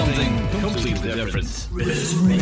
something completely different. Millennium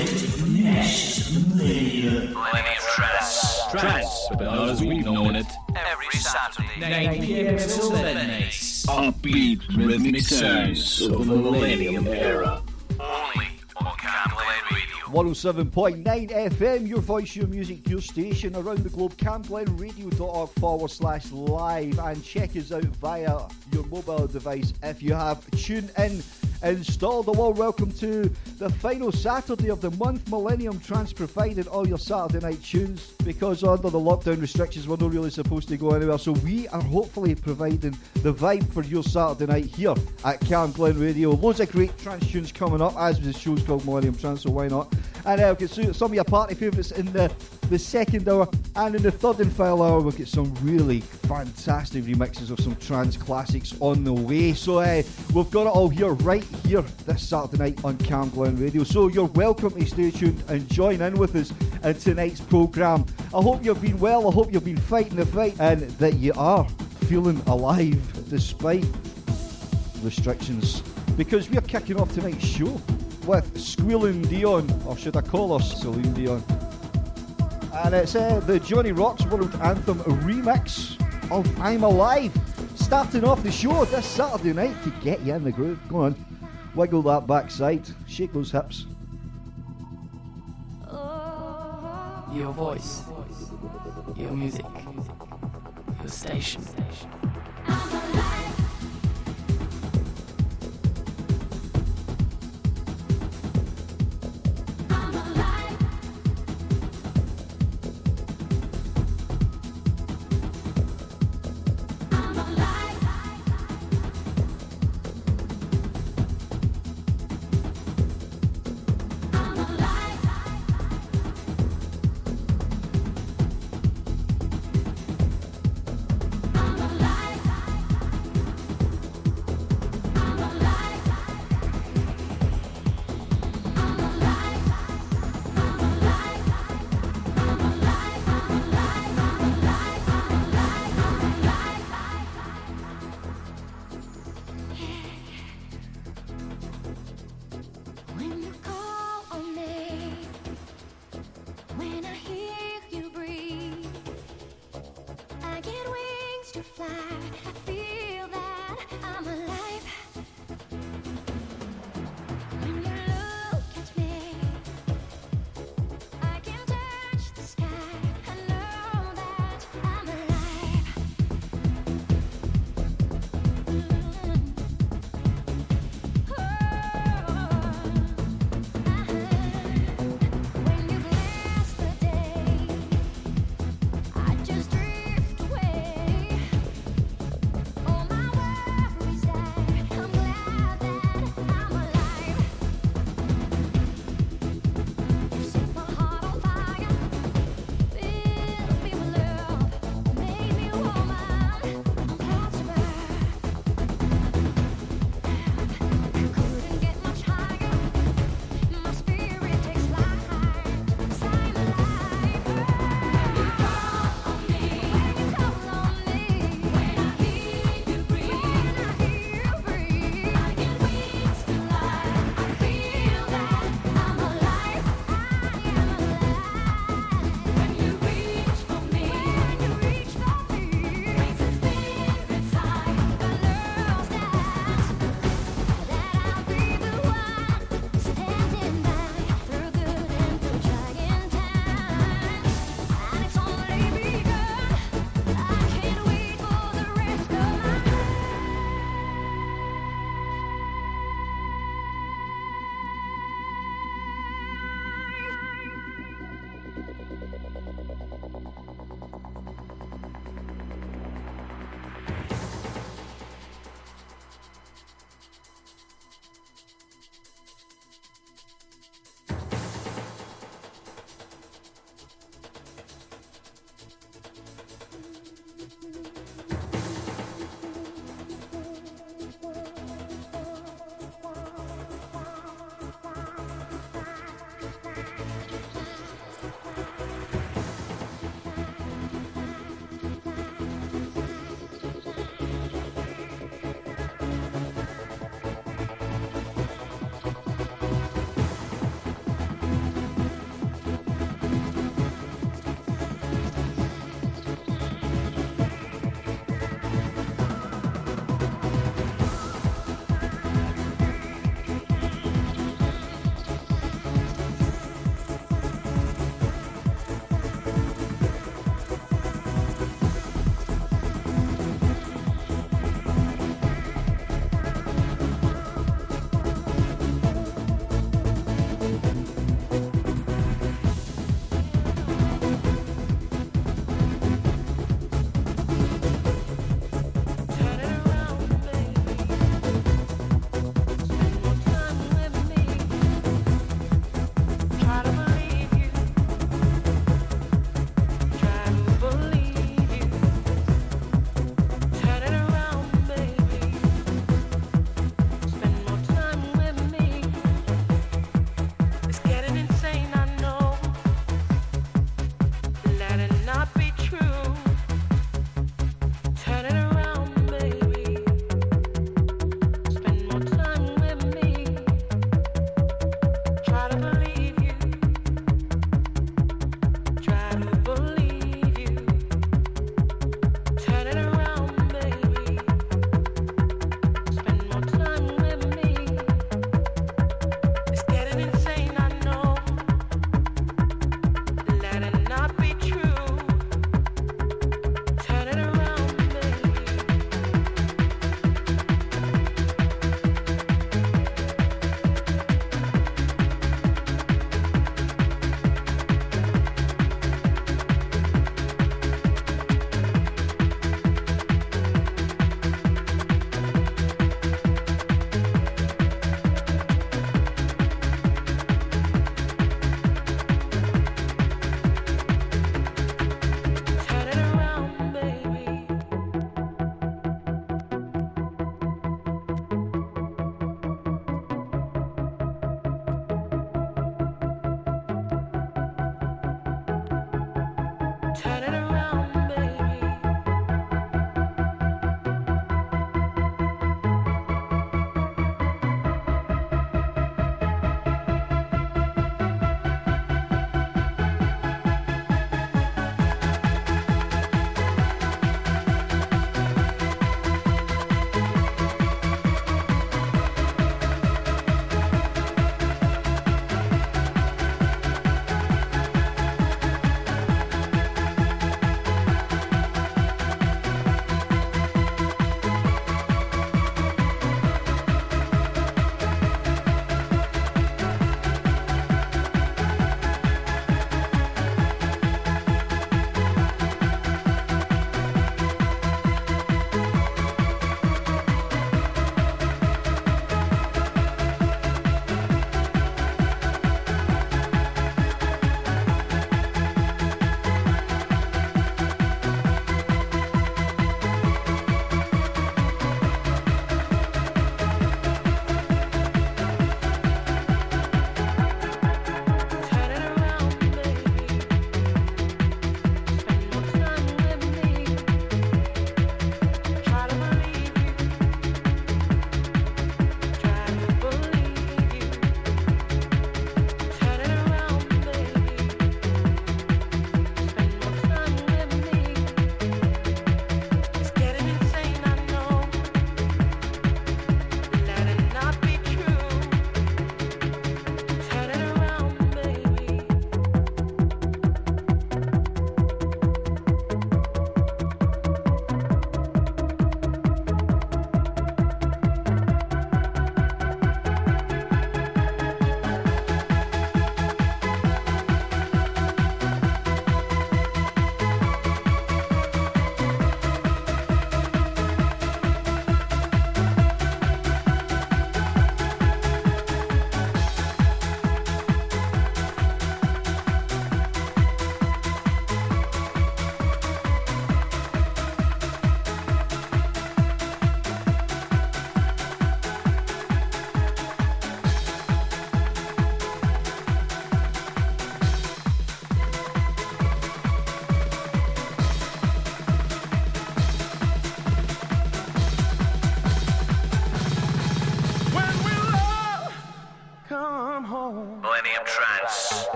Trance. Trance, as we've known it. Every Saturday. 9 p.m. till midnight. Upbeat rhythmic sounds of the Millennium Era. Only on Camglen Radio. 107.9 FM, your voice, your music, your station around the globe. CamGlenRadio.org forward slash live and check us out via your mobile device if you have Tune In installed. A warm welcome to the final Saturday of the month. Millennium Trance providing all your Saturday night tunes because under the lockdown restrictions we're not really supposed to go anywhere. So we are hopefully providing the vibe for your Saturday night here at Cam Glen Radio. Loads of great trance tunes coming up as the show's called Millennium Trance, so why not? And uh, we've got some of your party favourites in the, the second hour and in the third and final hour we've got some really fantastic remixes of some trance classics on the way. So uh, we've got it all here right here this Saturday night on Cam Glen Radio. So you're welcome to stay tuned and join in with us in tonight's programme. I hope you've been well, I hope you've been fighting the fight and that you are feeling alive despite restrictions. Because we're kicking off tonight's show with Squealing Dion, or should I call her Celine Dion? And it's uh, the Johnny Rocks World Anthem remix of I'm Alive. Starting off the show this Saturday night to get you in the groove. Go on, wiggle that backside, shake those hips. Your voice, your music, your station.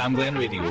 Cam Glen Radio.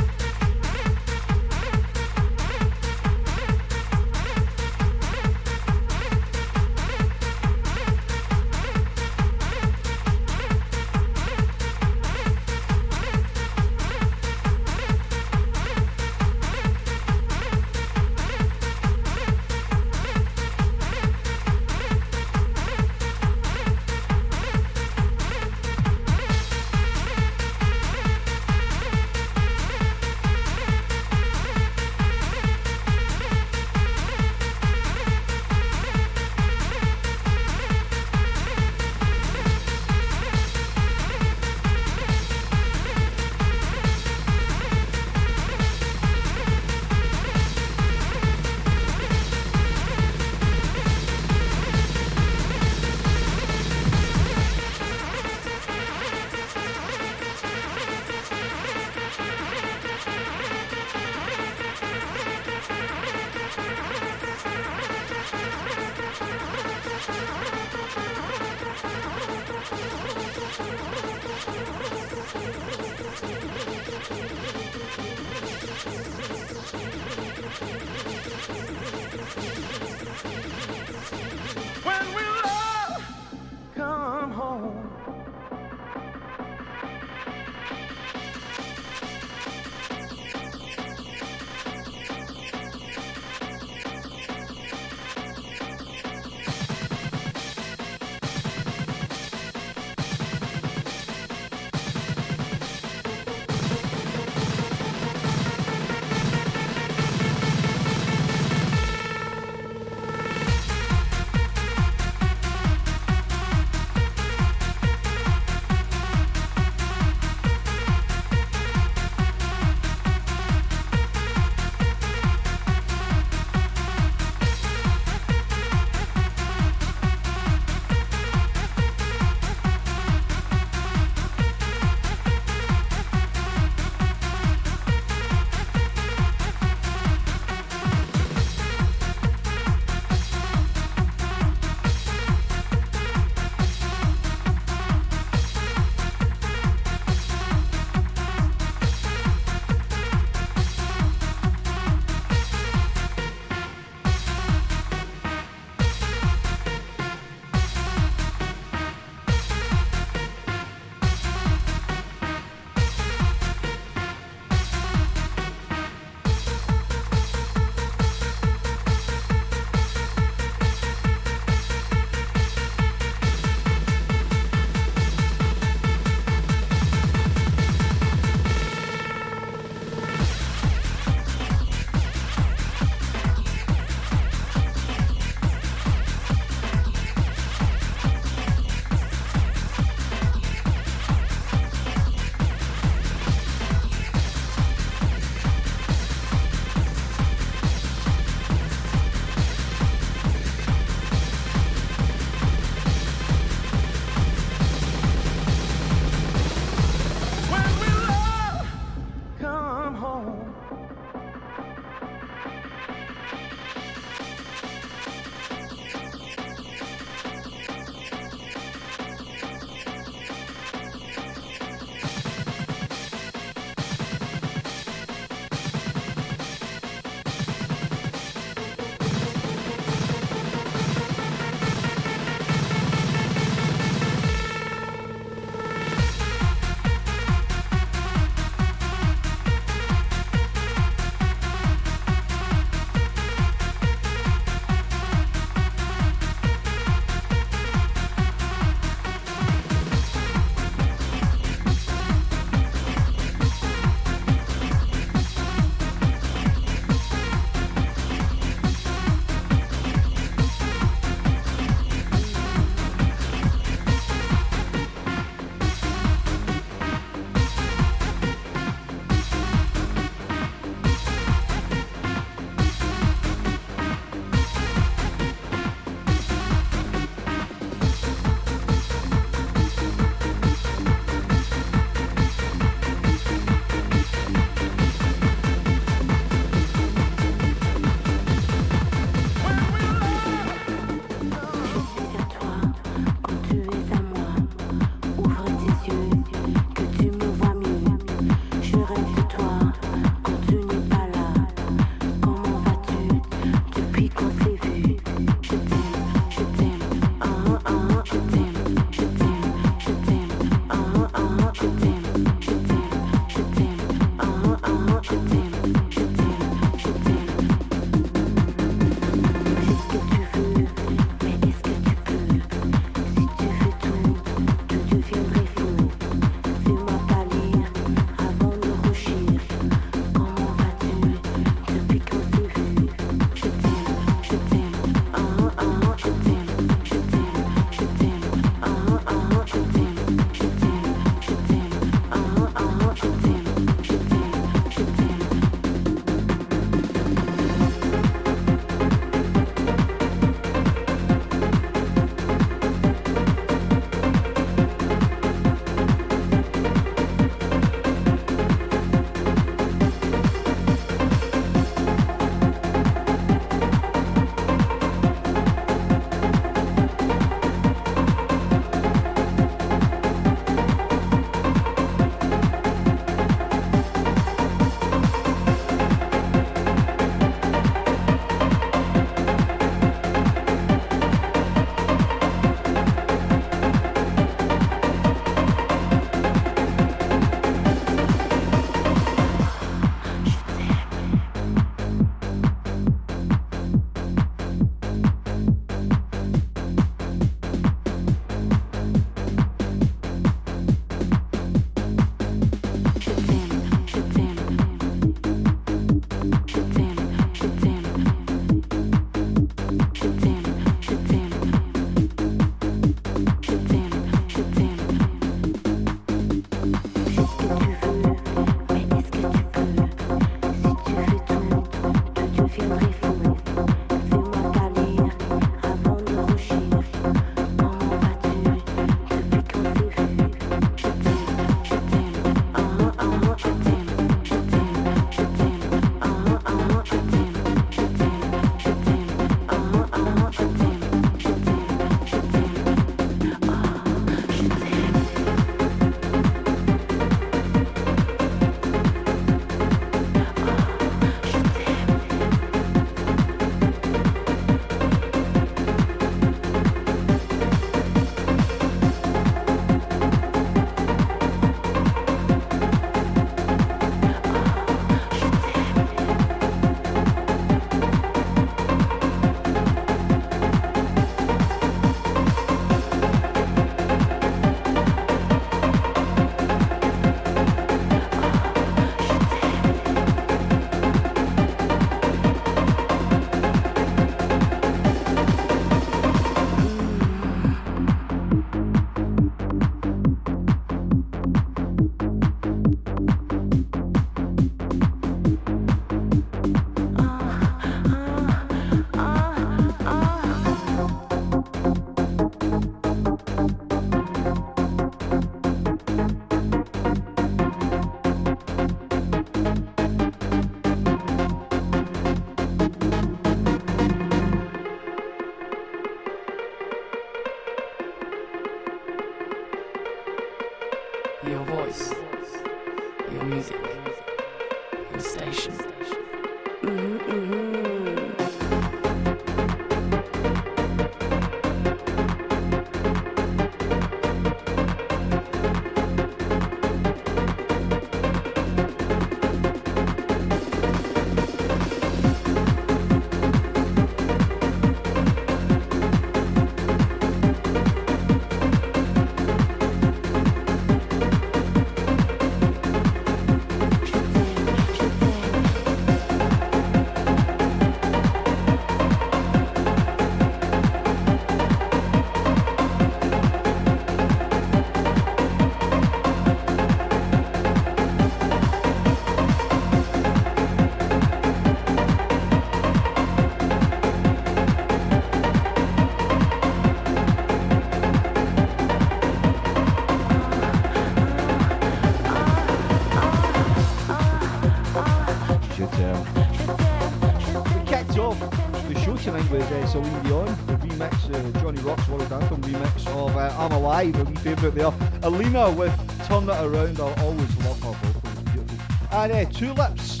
Favourite there. Alena with Turn It Around. I always love her vocals. Beautiful. And uh, Tulips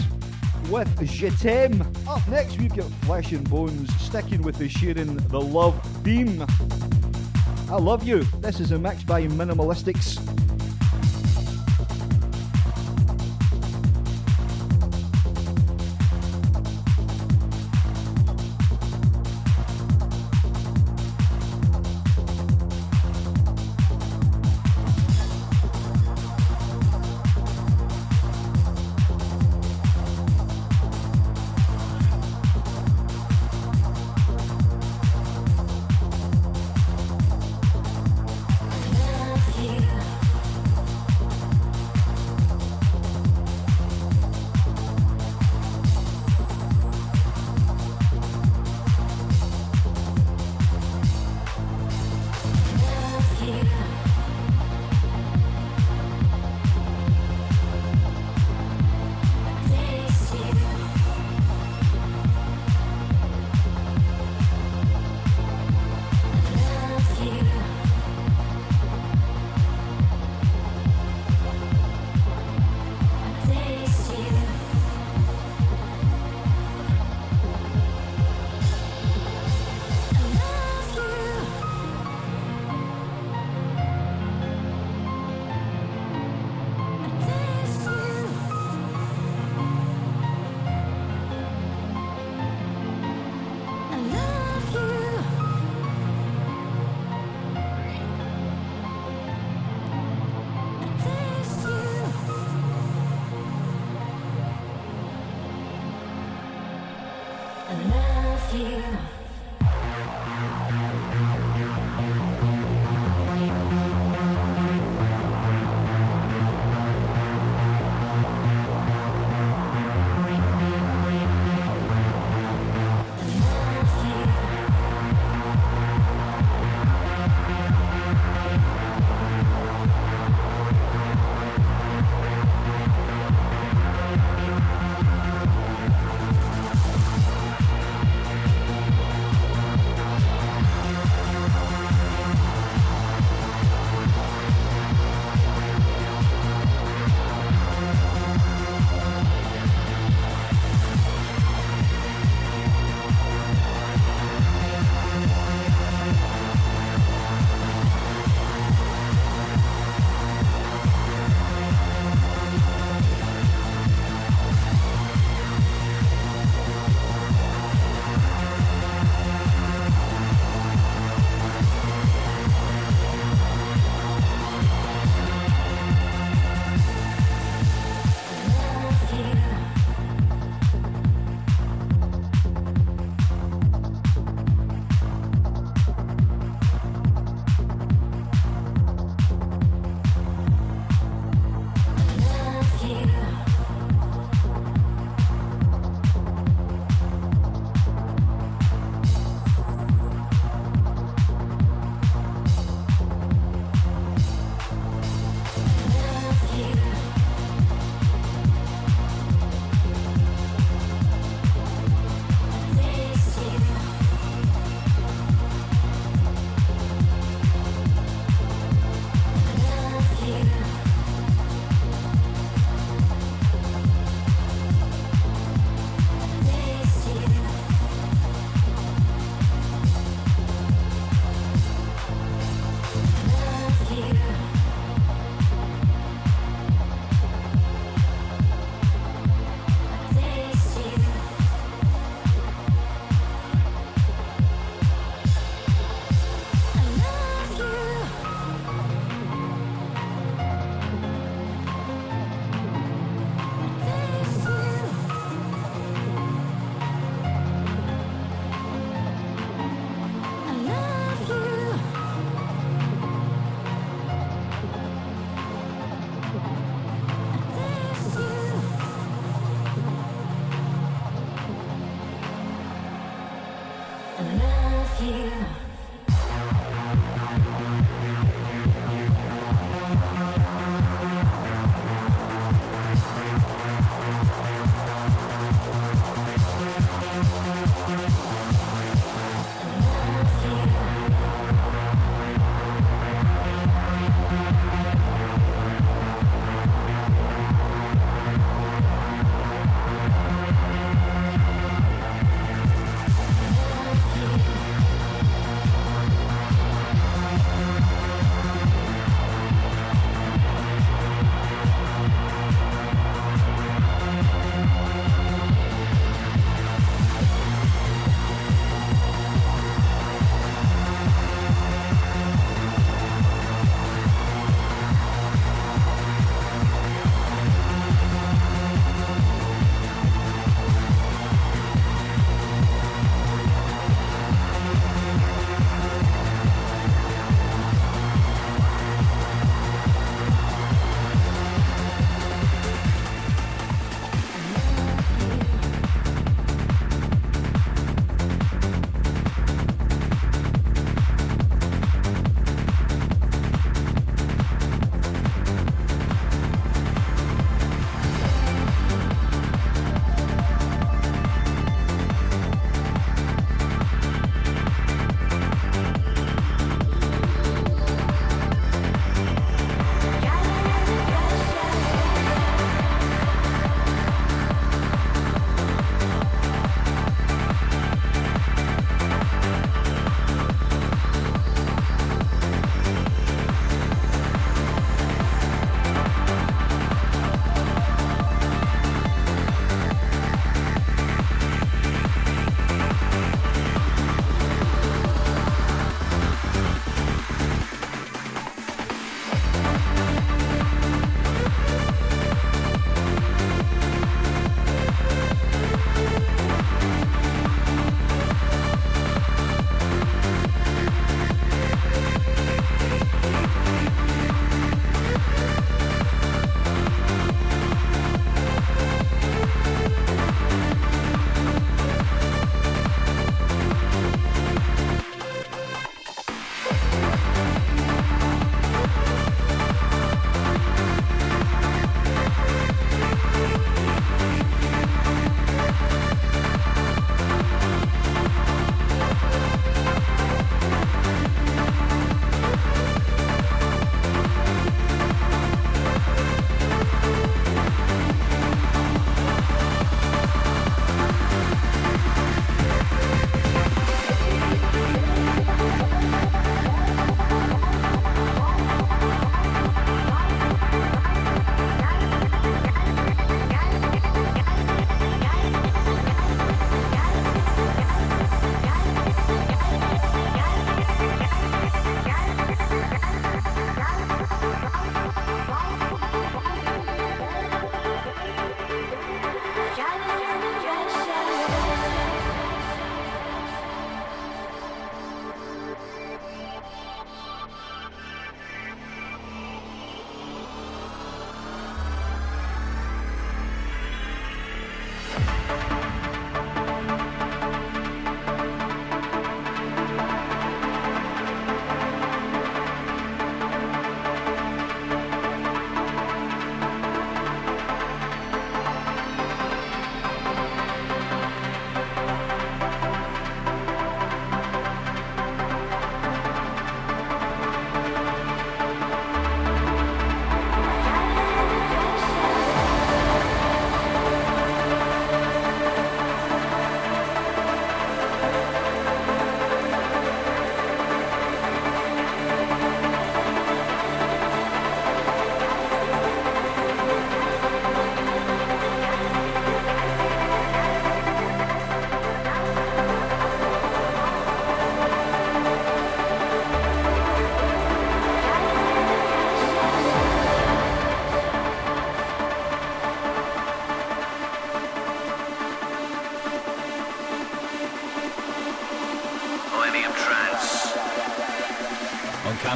with Je T'aime. Up next, we've got Flesh and Bones sticking with the sharing the love theme. I love you. This is a mix by Minimalistix.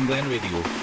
Glen Radio.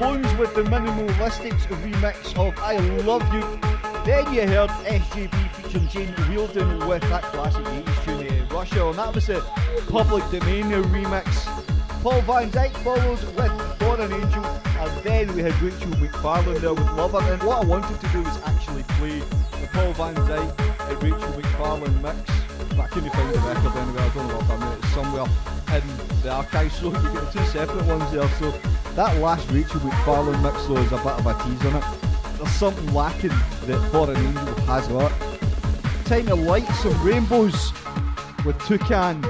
Bones with the Minimalistix remix of I Love You. Then you heard SJP featuring Jane Wiedlin with that classic 80s tune, uh, Rush Hour, and that was the Public Domain remix. Paul Van Dyk followed with For an Angel, and then we had Rachel McFarlane there with Lover. And what I wanted to do was actually play the Paul Van Dyk and Rachel McFarlane mix. I couldn't find the record anywhere, I don't know if I am it somewhere in the archive, so you get two separate ones there. So that last Rachel McFarlane mix though is a bit of a tease on it. There's something lacking that For an Angel has got. Time to light some rainbows with Tukan.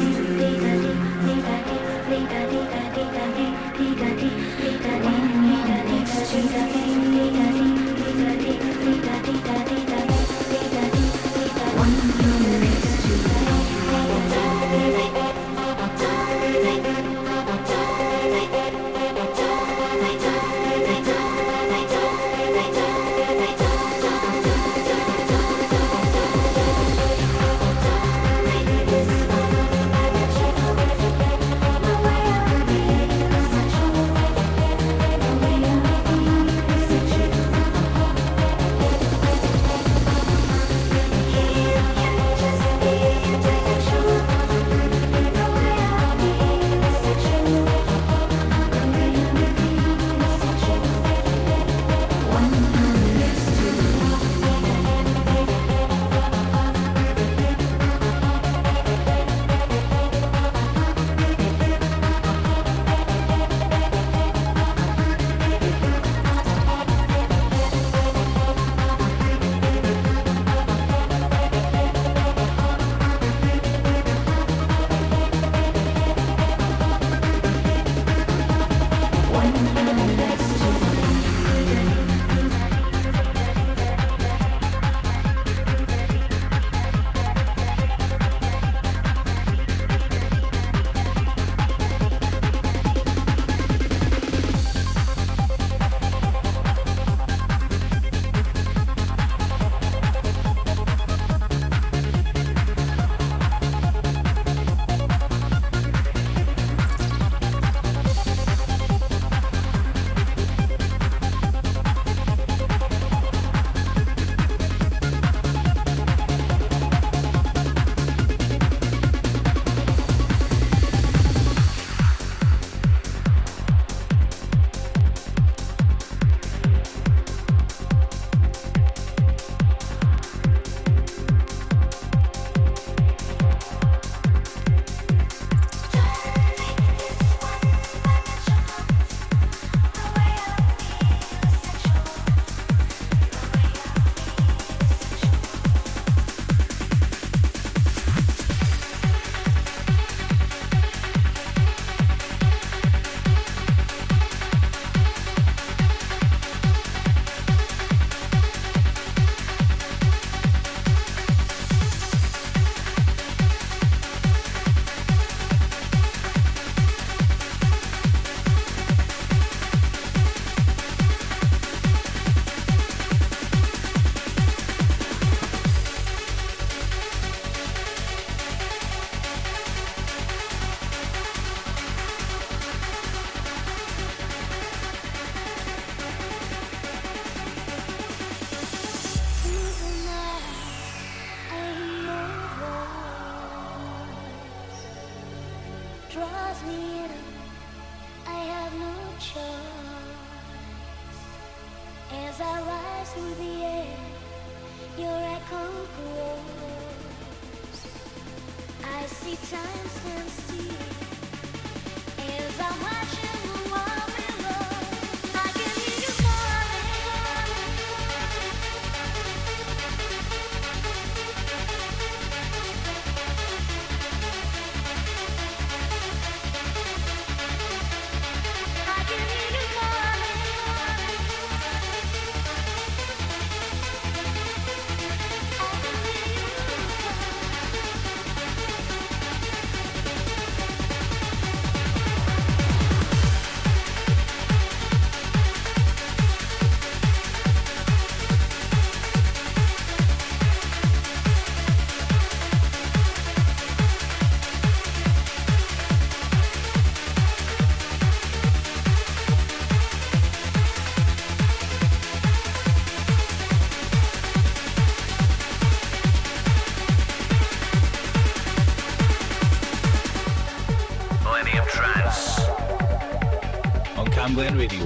Glenn Radio.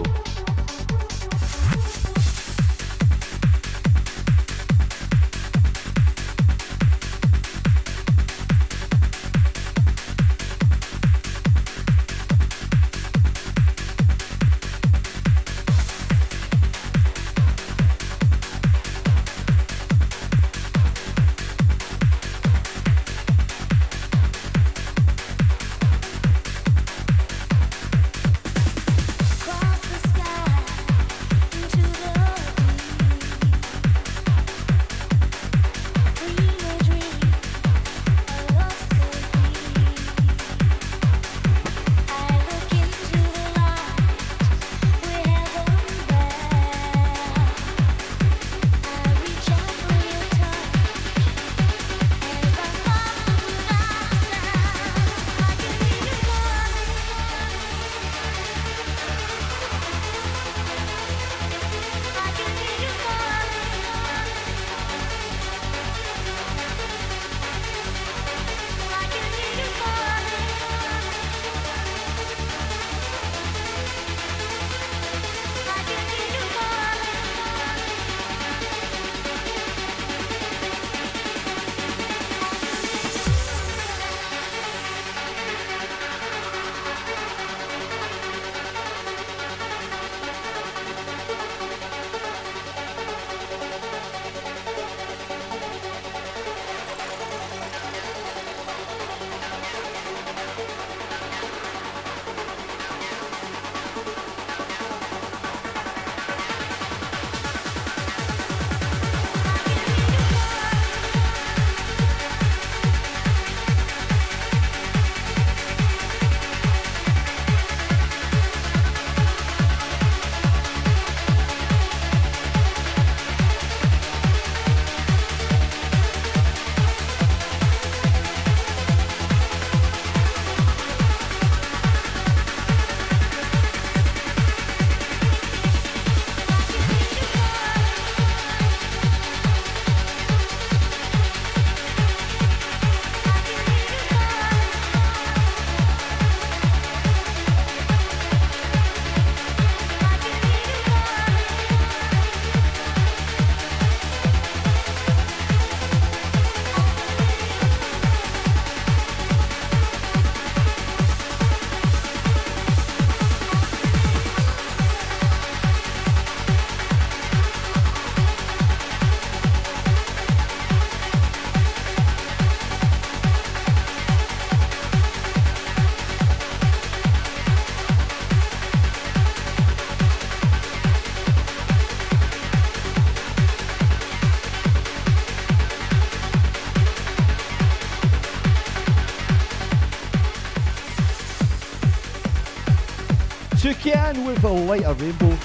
With a lighter rainbow.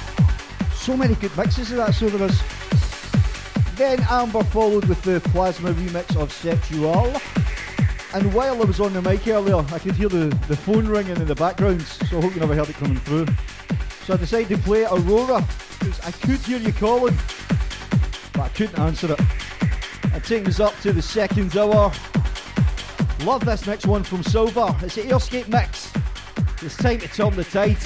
So many good mixes of that, so there is. Then Amber followed with the Plasma remix of Sexual. And while I was on the mic earlier, I could hear the, the phone ringing in the background, so I hope you never heard it coming through. So I decided to play Aurora, because I could hear you calling, but I couldn't answer it. And taking us up to the second hour. Love this next one from Sylver. It's an Airscape mix. It's time to turn the tide.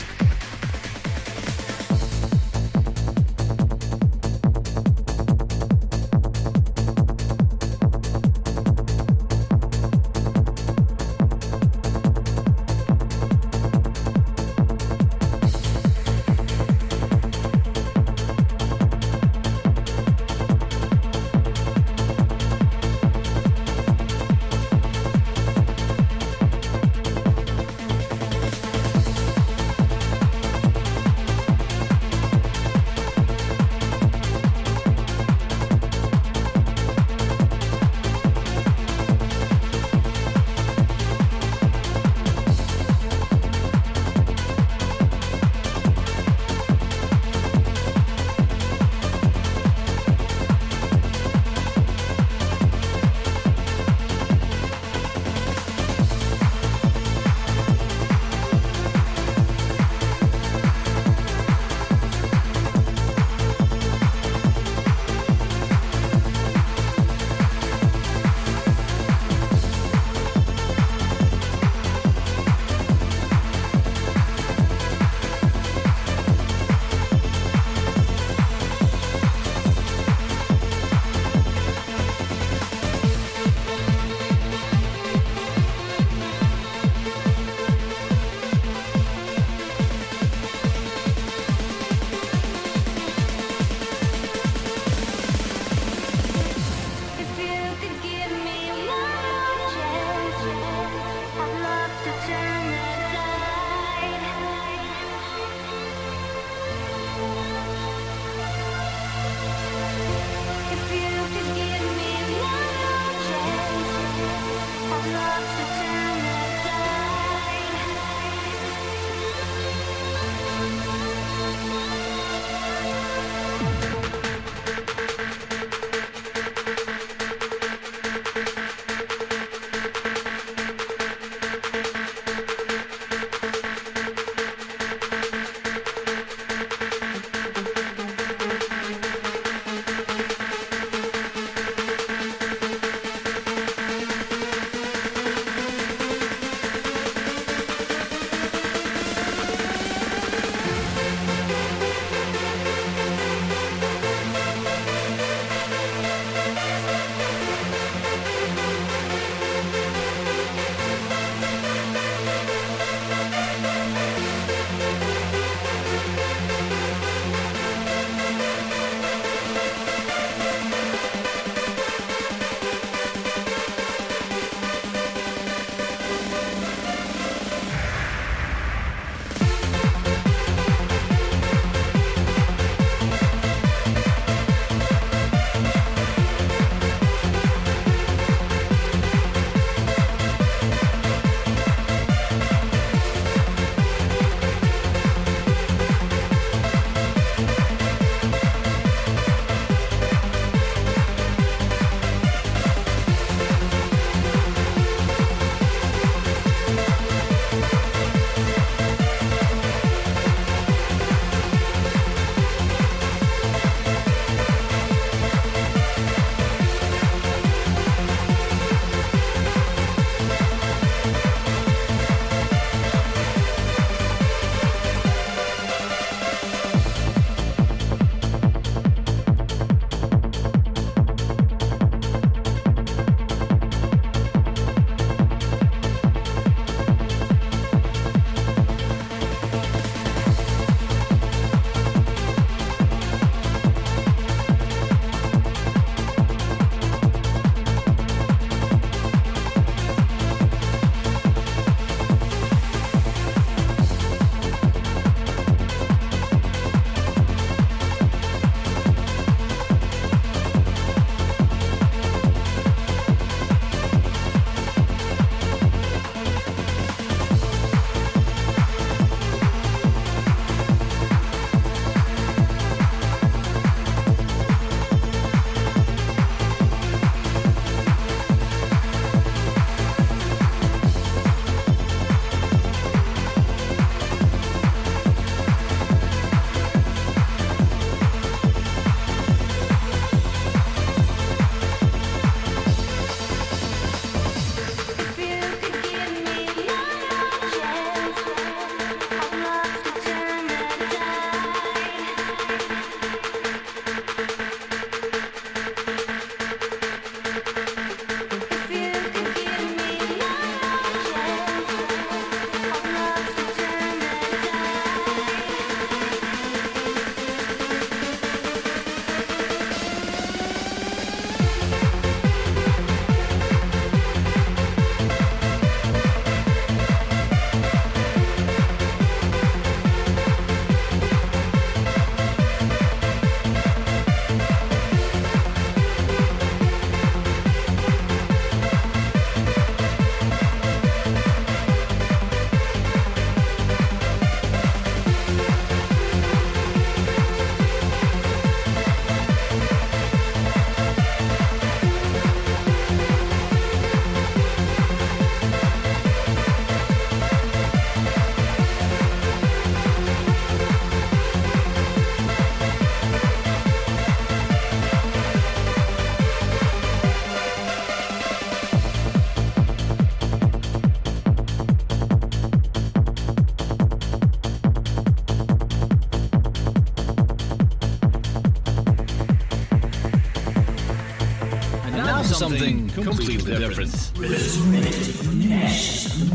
Something completely different.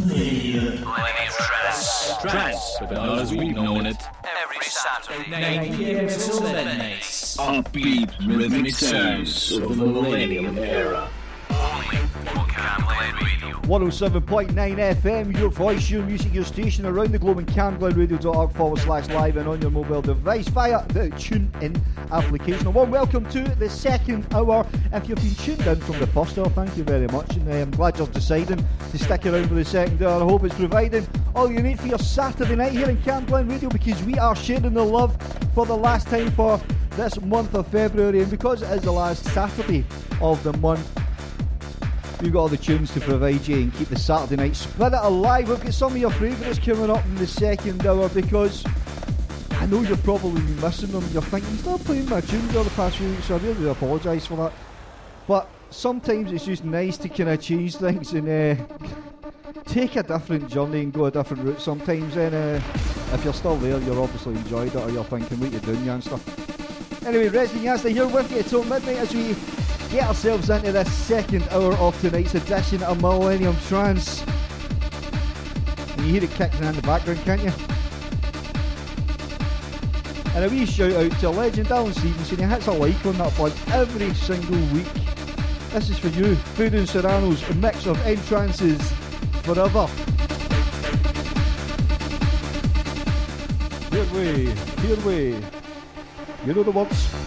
Millennium Trance. Trance, but not as we've known it. Every Saturday. 9 p.m. till midnight. Upbeat rhythmic sounds of the Millennium Era. Only on Cam Radio. 107.9 FM, your voice, your music, your station around the globe and camglenradio.org forward slash live and on your mobile device via the Tune In application. Warm welcome to the second hour. If you've been tuned in from the first hour, thank you very much. And I'm glad you're deciding to stick around for the second hour. I hope it's providing all you need for your Saturday night here in Cam Glen Radio because we are sharing the love for the last time for this month of February. And because it is the last Saturday of the month, We've got all the tunes to provide you and keep the Saturday night spirit alive. We've got some of your favourites coming up in the second hour because know you've probably missing them. You're thinking, he's not playing my tunes over the past few weeks, so I really apologise for that. But sometimes it's just nice to kind of change things and uh, take a different journey and go a different route sometimes. And uh, if you're still there, you're obviously enjoyed it or you're thinking, what you're doing, Yanzta? Anyway, Resident Yanzta here with you till midnight as we get ourselves into this second hour of tonight's edition of Millennium Trance. And you hear it kicking in the background, can't you? And a wee shout out to legend Alan Stevenson. He hits a like on that plug every single week. This is for you, Voodoo and Serano's mix of Entrance's forever. Here we, here we. You know the words.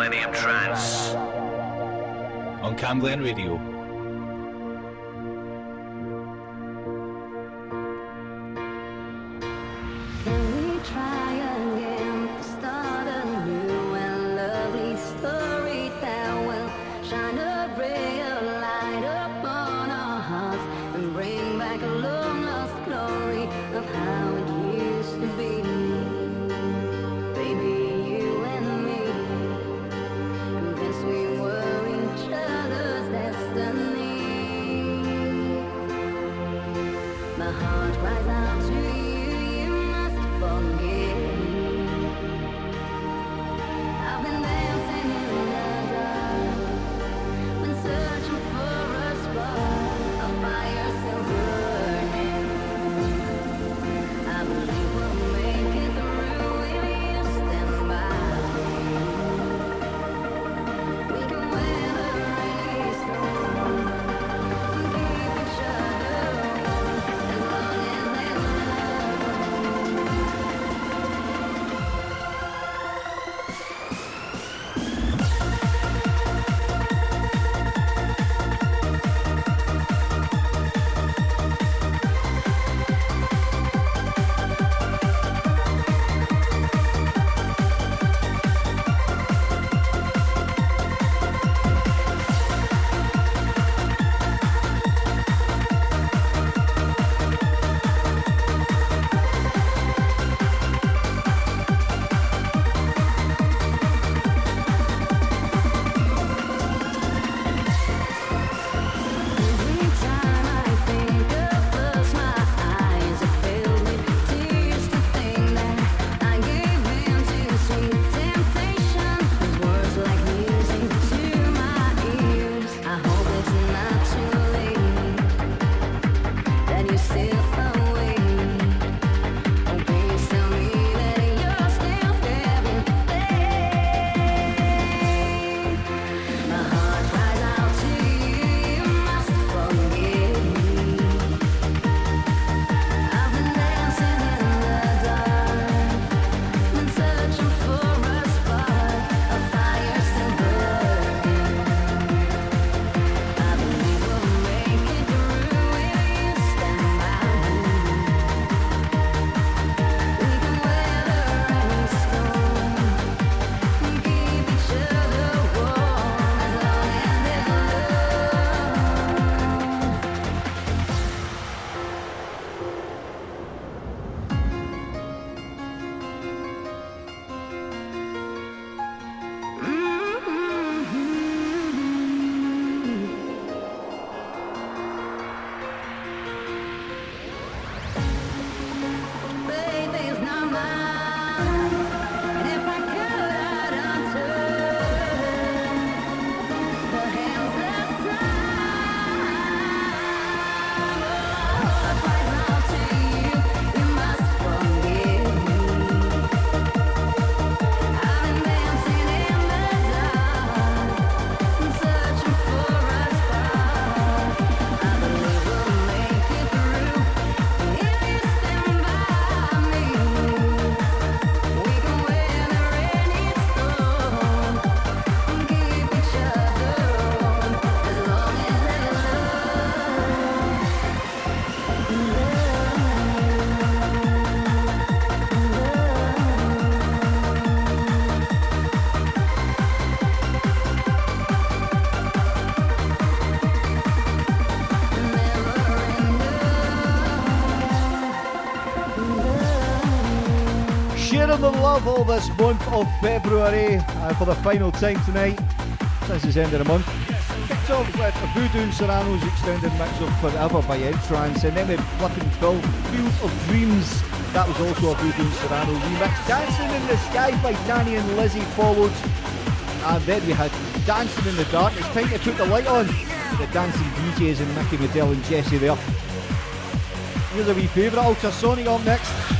Millennium Trance on Cam Glen Radio. this month of February uh, for the final time tonight. This is end of the month. Kicked off with Voodoo Serano's extended mix of Forever by Entrance, and then the flipping film Field of Dreams. That was also a Voodoo Serrano remix. Dancing in the Sky by Danny and Lizzie followed. And then we had Dancing in the Dark. It's time to put the light on. The dancing DJs and Micky Modelle and Jessy there. Here's a wee favourite, Ultrasonic on next.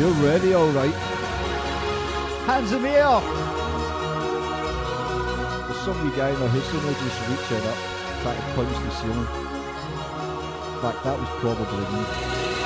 you ready? Ready, alright. Hands in the air. There's some wee guy in the house and just reaching up, trying to punch the ceiling. In fact, that was probably me.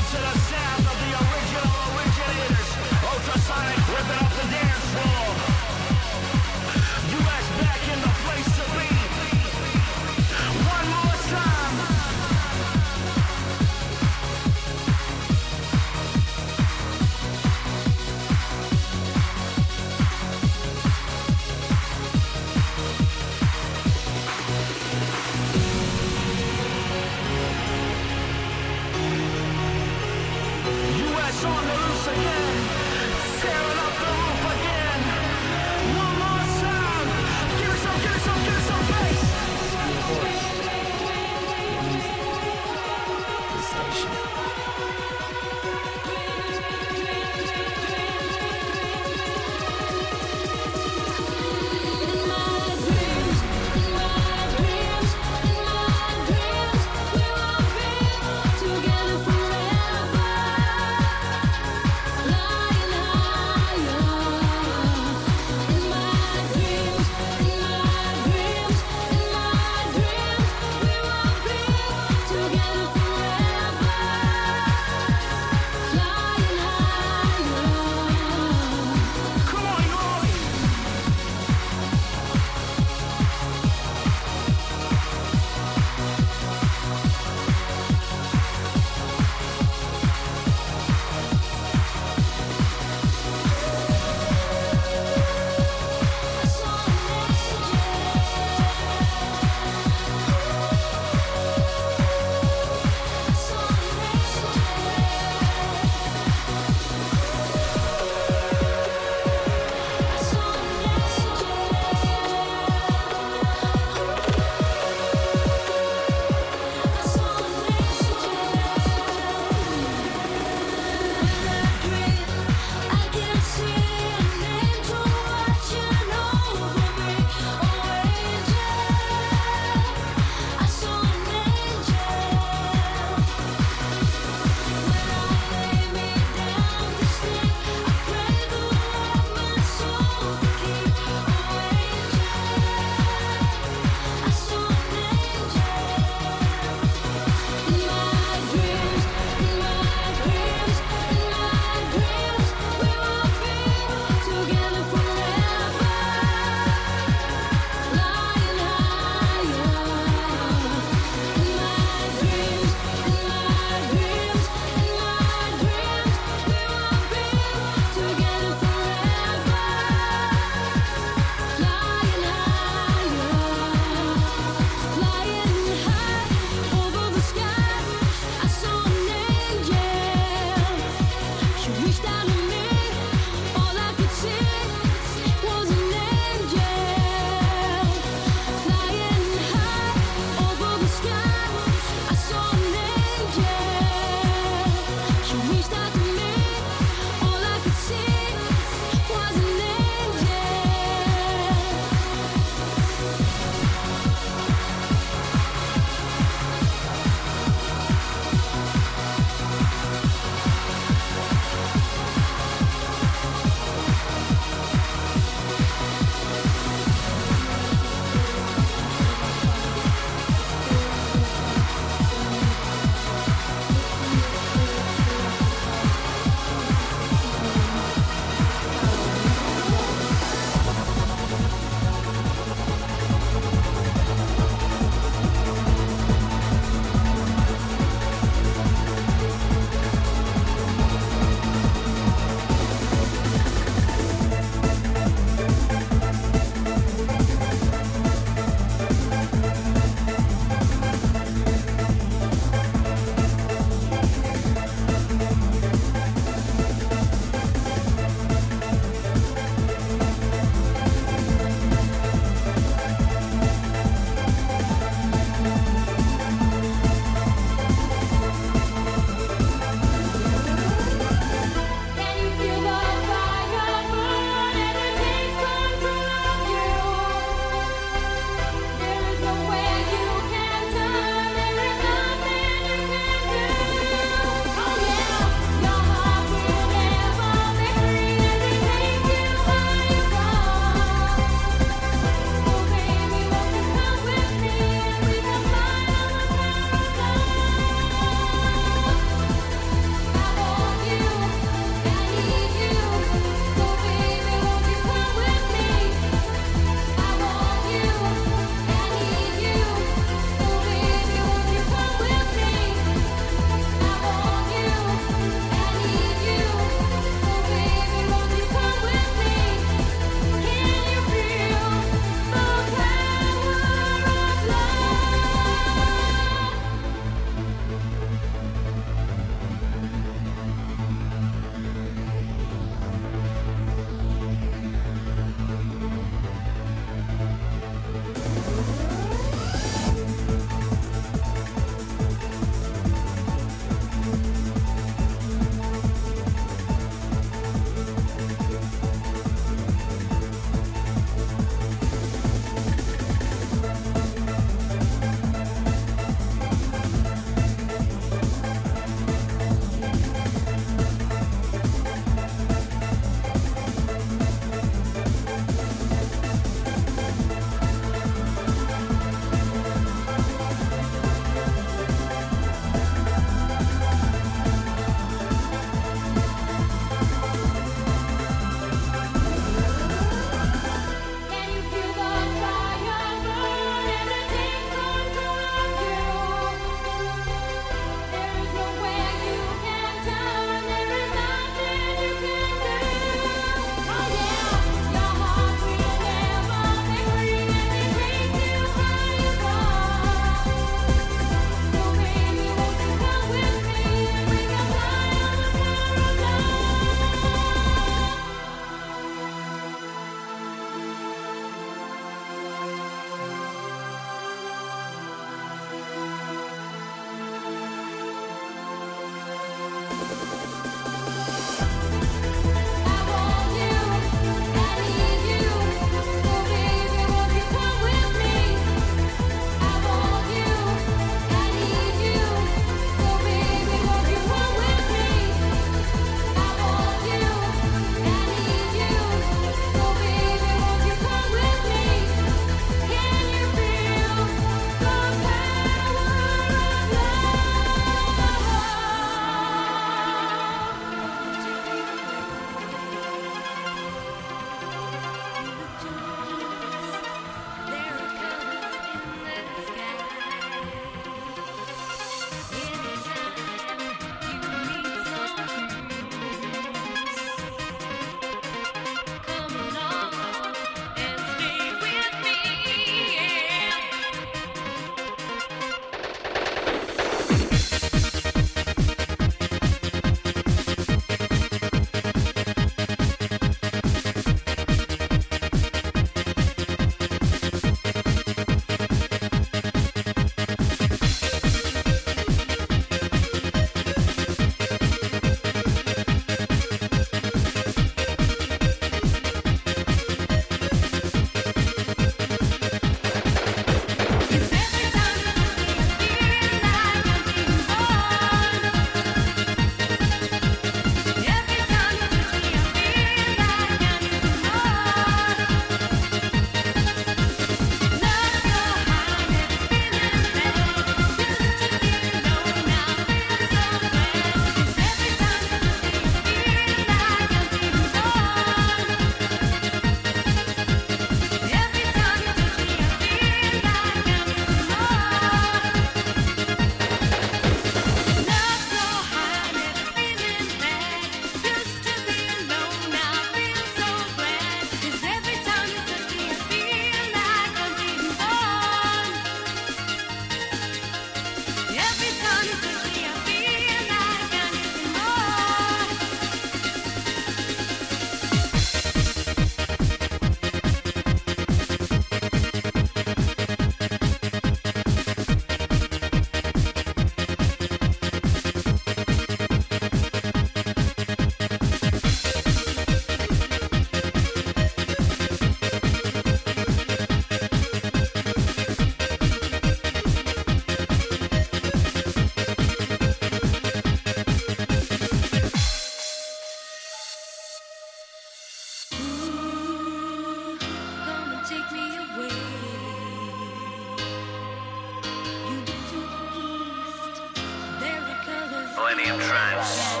Millennium Trance.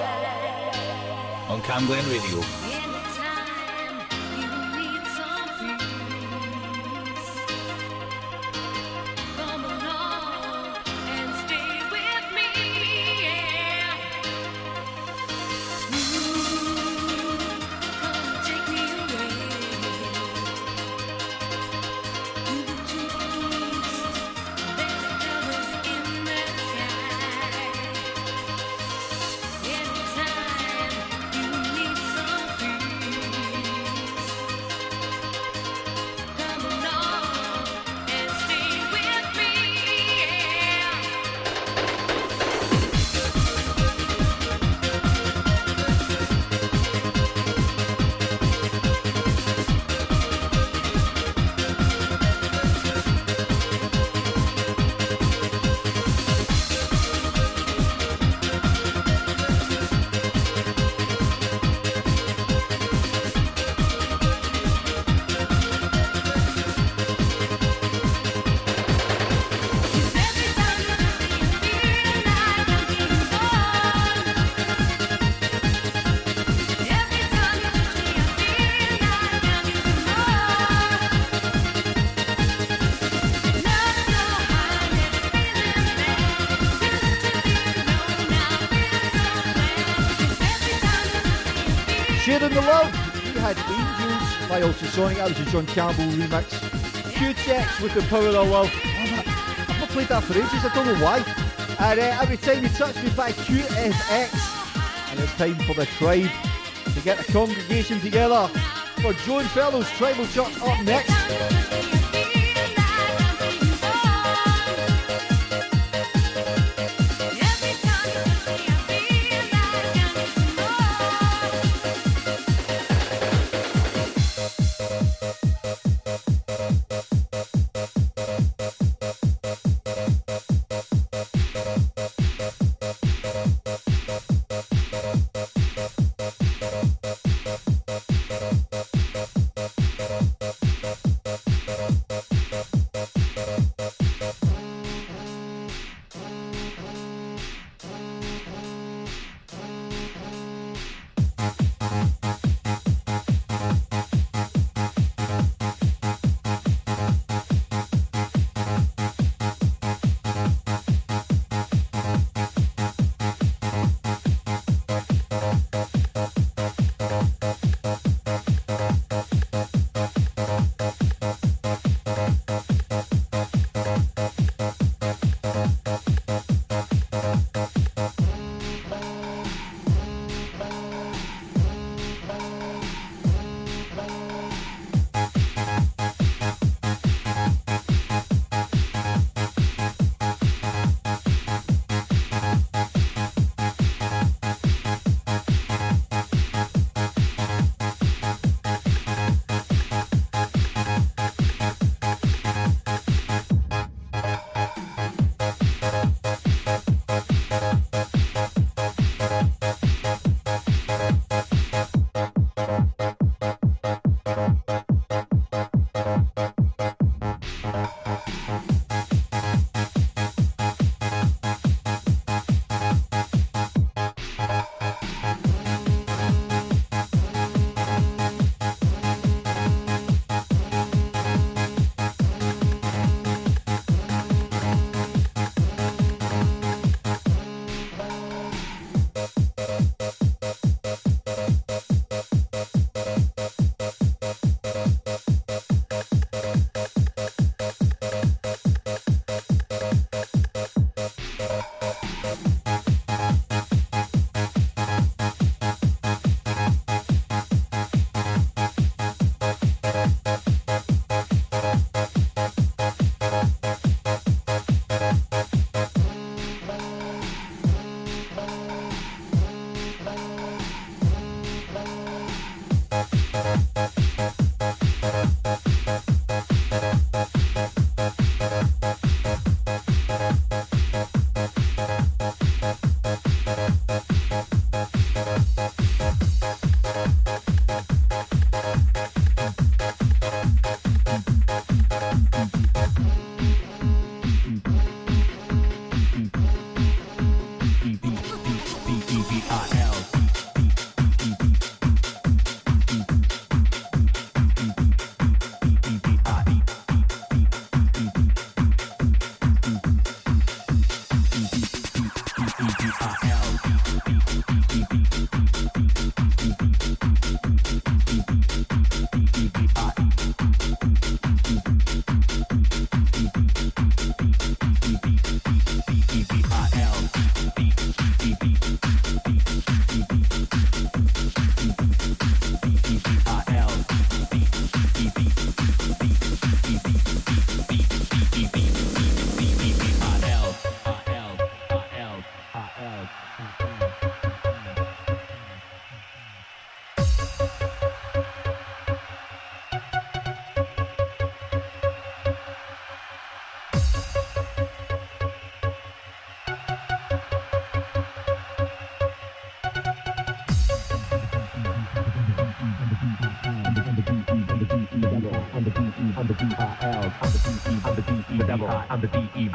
On Camglen Radio. Ultrasonic. That was a John Campbell remix. Q-Tex with the power of love. Oh, I've not played that for ages. I don't know why. And uh, every time you touch me by QFX. And it's time for the tribe to get the congregation together for Joan Fellows Tribal Church up next.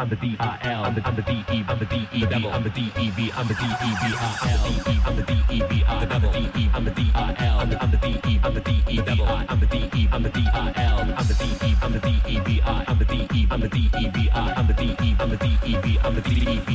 I'm the D-I-L, I'm the, I'm the D-E, I'm the D-E, devil, I'm the D-E-V, I'm the D-E-V-I-L, I'm the D-E-V, I'm the D-E, I'm the D-I-L, I'm the D-E, I'm the D-E, devil, I'm the D-E, I'm the D-I-L, I'm the the the the the the the D-E-V,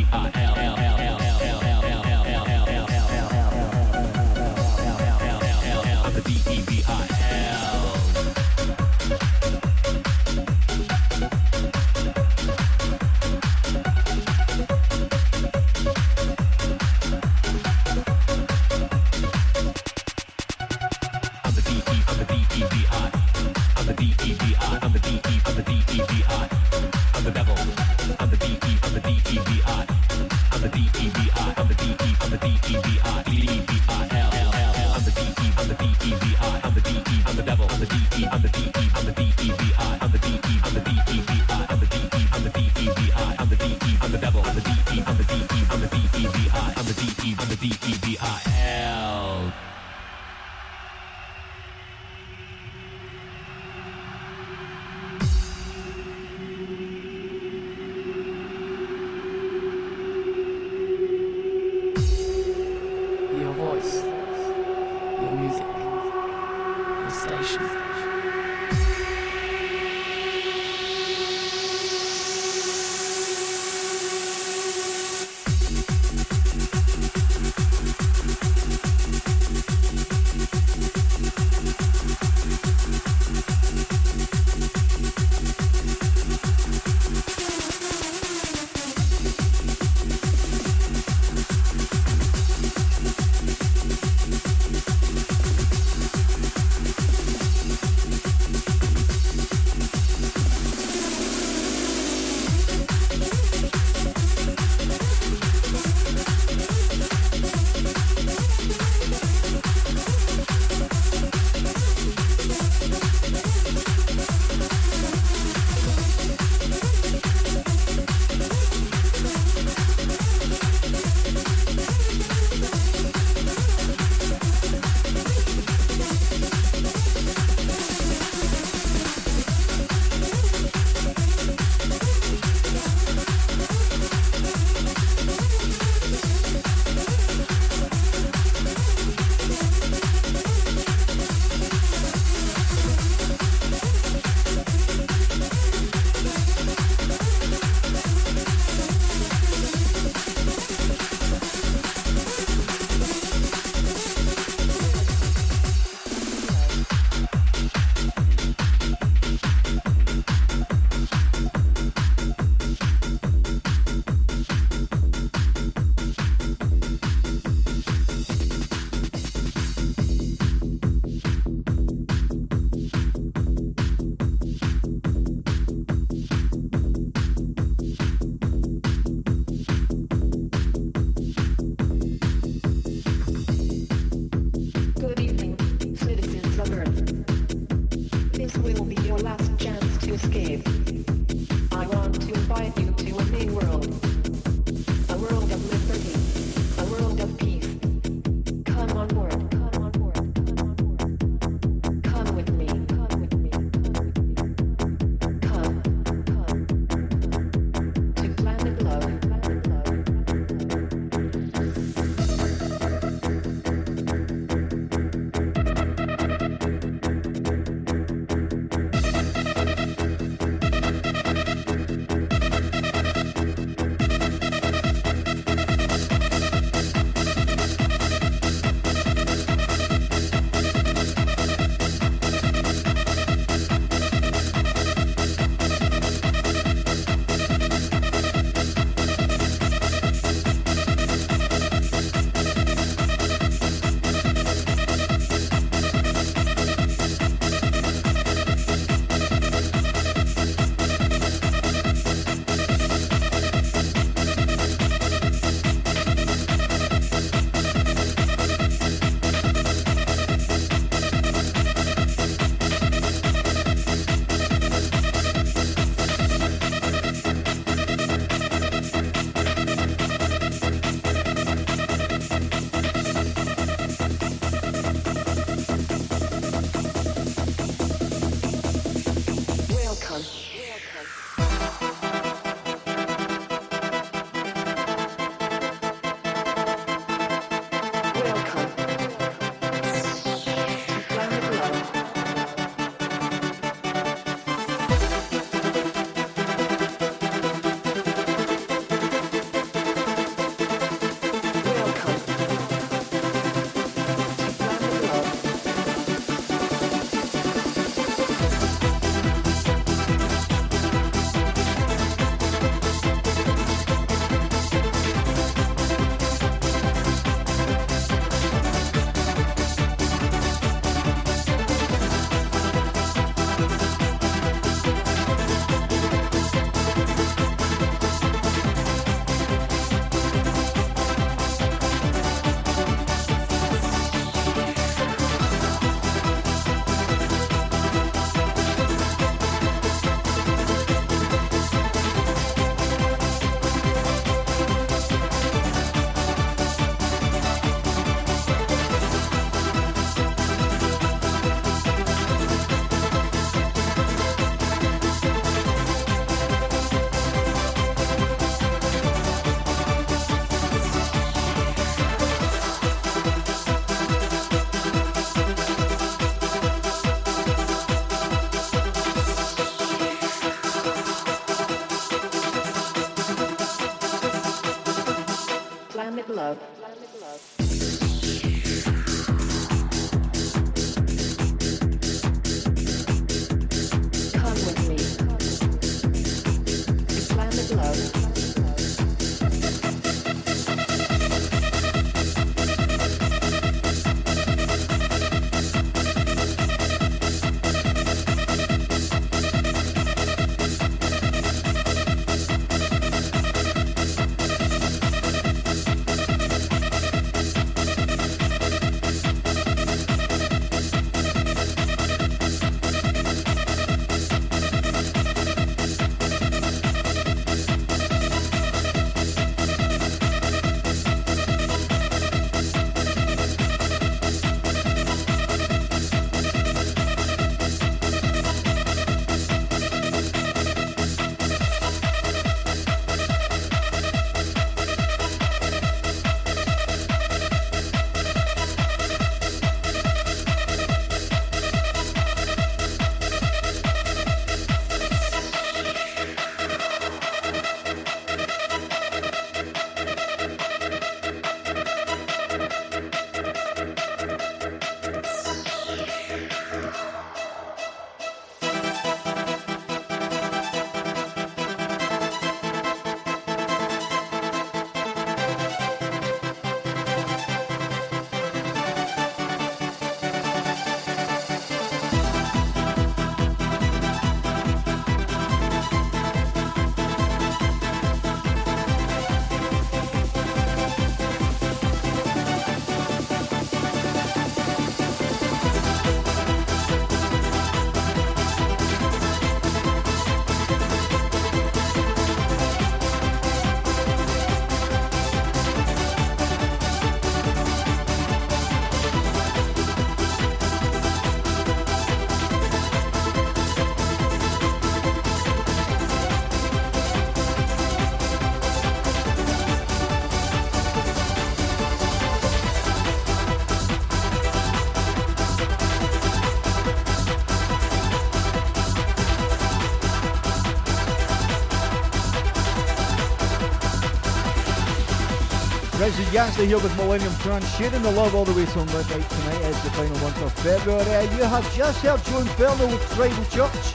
Yanzta here with Millennium Trance, sharing the love all the way till midnight tonight. It's the final month of February. You have just heard Joe Inferno with Tribal Church,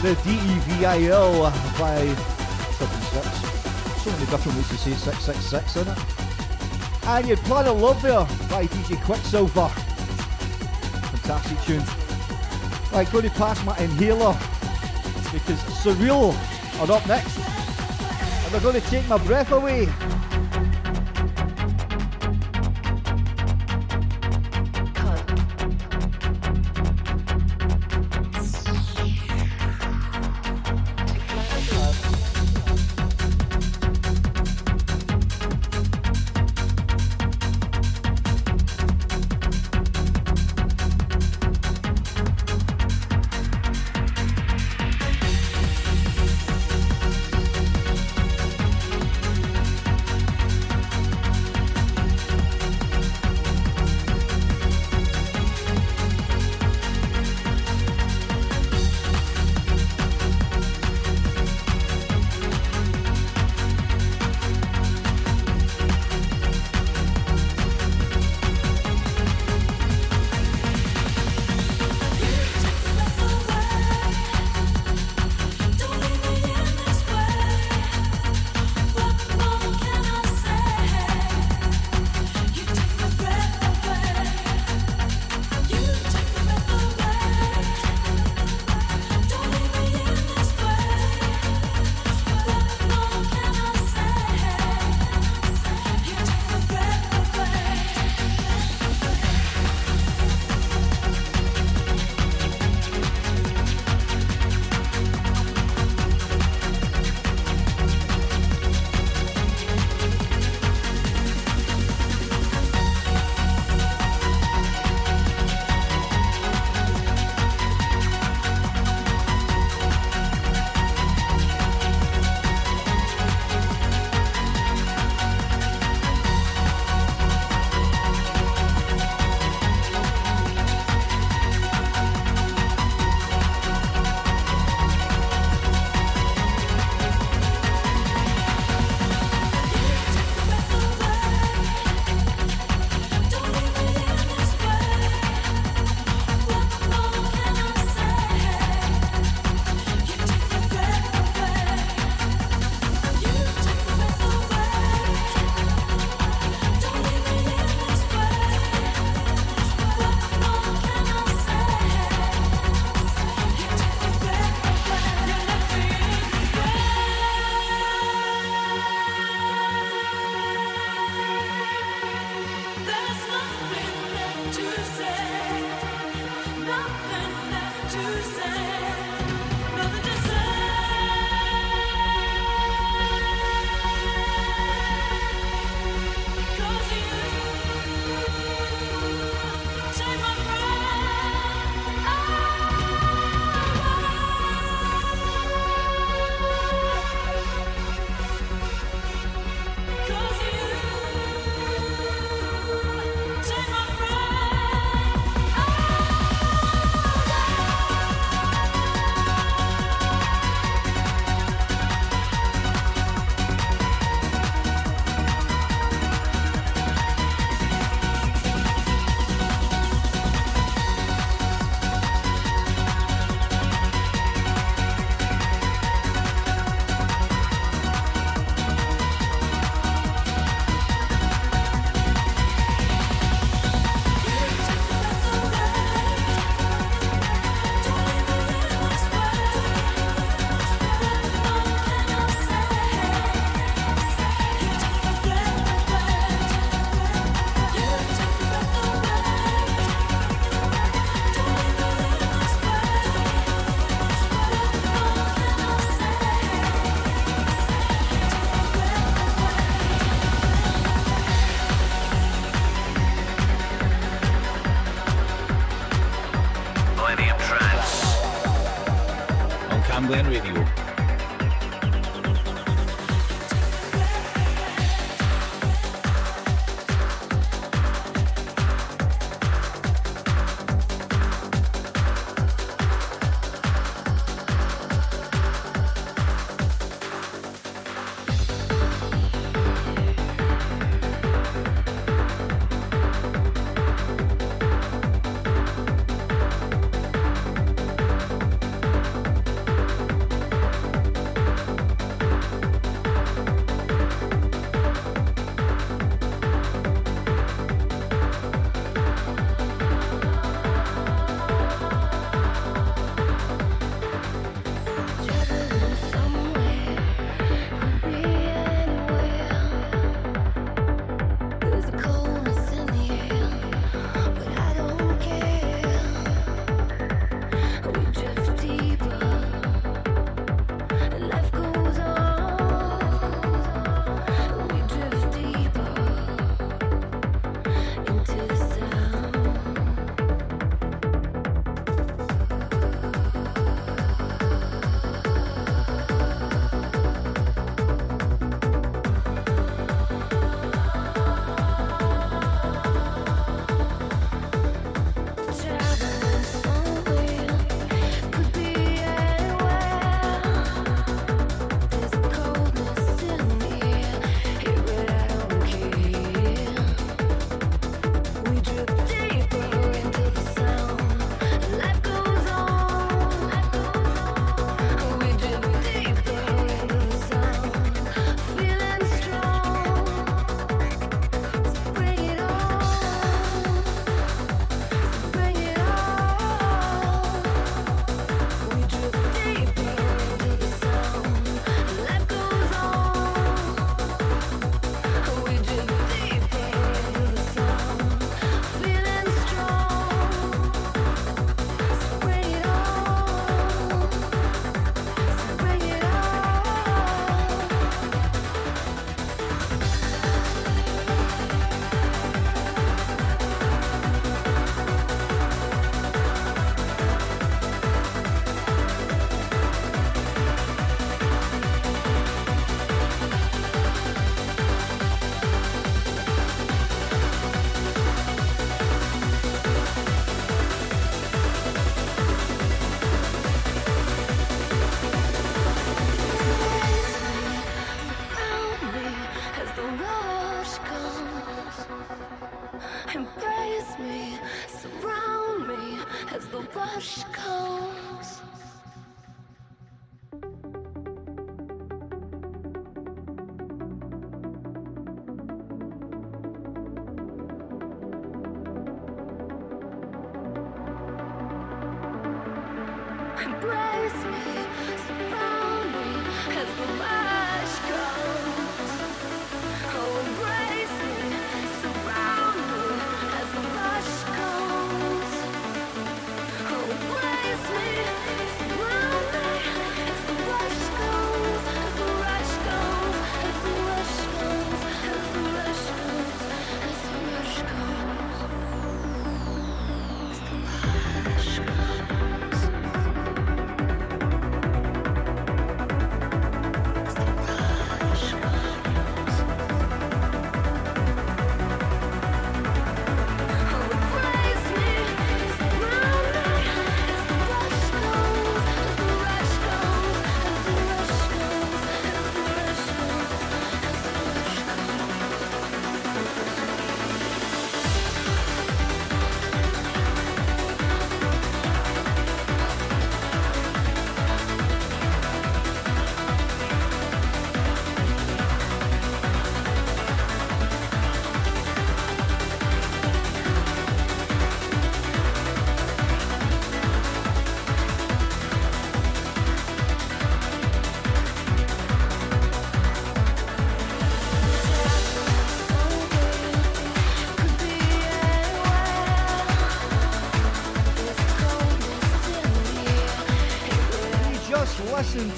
the DEVIL by 76. So many different ways to say 666 in it. And you had Planet Love there by DJ Quicksilver. Fantastic tune. Right, going to pass my inhaler because Sureal are up next. And they're going to take my breath away.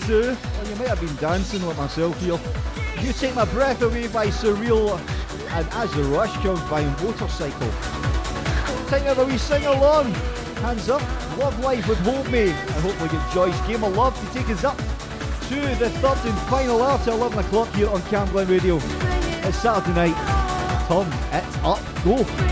Listened to, well, you might have been dancing like myself here. You Take My Breath Away by Sureal and As the Rush Comes by Motorcycle. Time of a wee sing along. Hands up. Love Life would hold me. And hopefully get Joy's Game of Love to take us up to the third and final to 11 o'clock here on Camglen Radio. It's Saturday night. Tom, it's up. Go.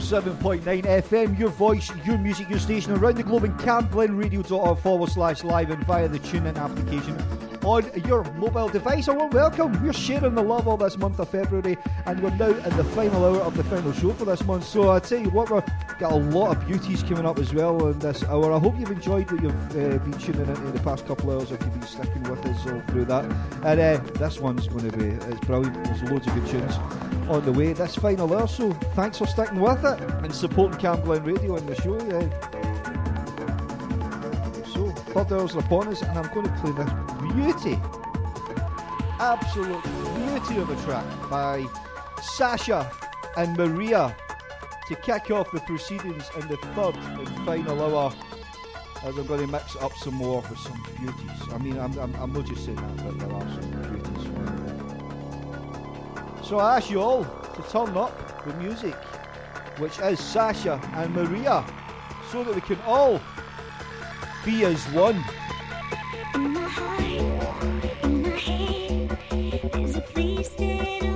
107.9 FM, your voice, your music, your station around the globe in camglenradio.org forward slash live and via the TuneIn application on your mobile device. A warm welcome. We're sharing the love all this month of February and we're now in the final hour of the final show for this month. So I tell you what, we've got a lot of beauties coming up as well in this hour. I hope you've enjoyed what you've uh, been tuning into the past couple of hours if you've been sticking with us all through that. And uh, this one's going to be, it's brilliant. There's loads of good tunes on the way this final hour. So thanks for sticking with it and supporting Camglen Radio on the show. Yeah. So third hour's upon us, and I'm going to play this beauty, absolute beauty of a track by Sasha and Maria to kick off the proceedings in the third and final hour. As I'm going to mix up some more with some beauties. I mean, I'm, I'm, I'm not just saying that, but there are some beauties. So I ask you all to turn up the music, which is Sasha and Maria, so that we can all be as one. In my heart, in my head, there's a place that only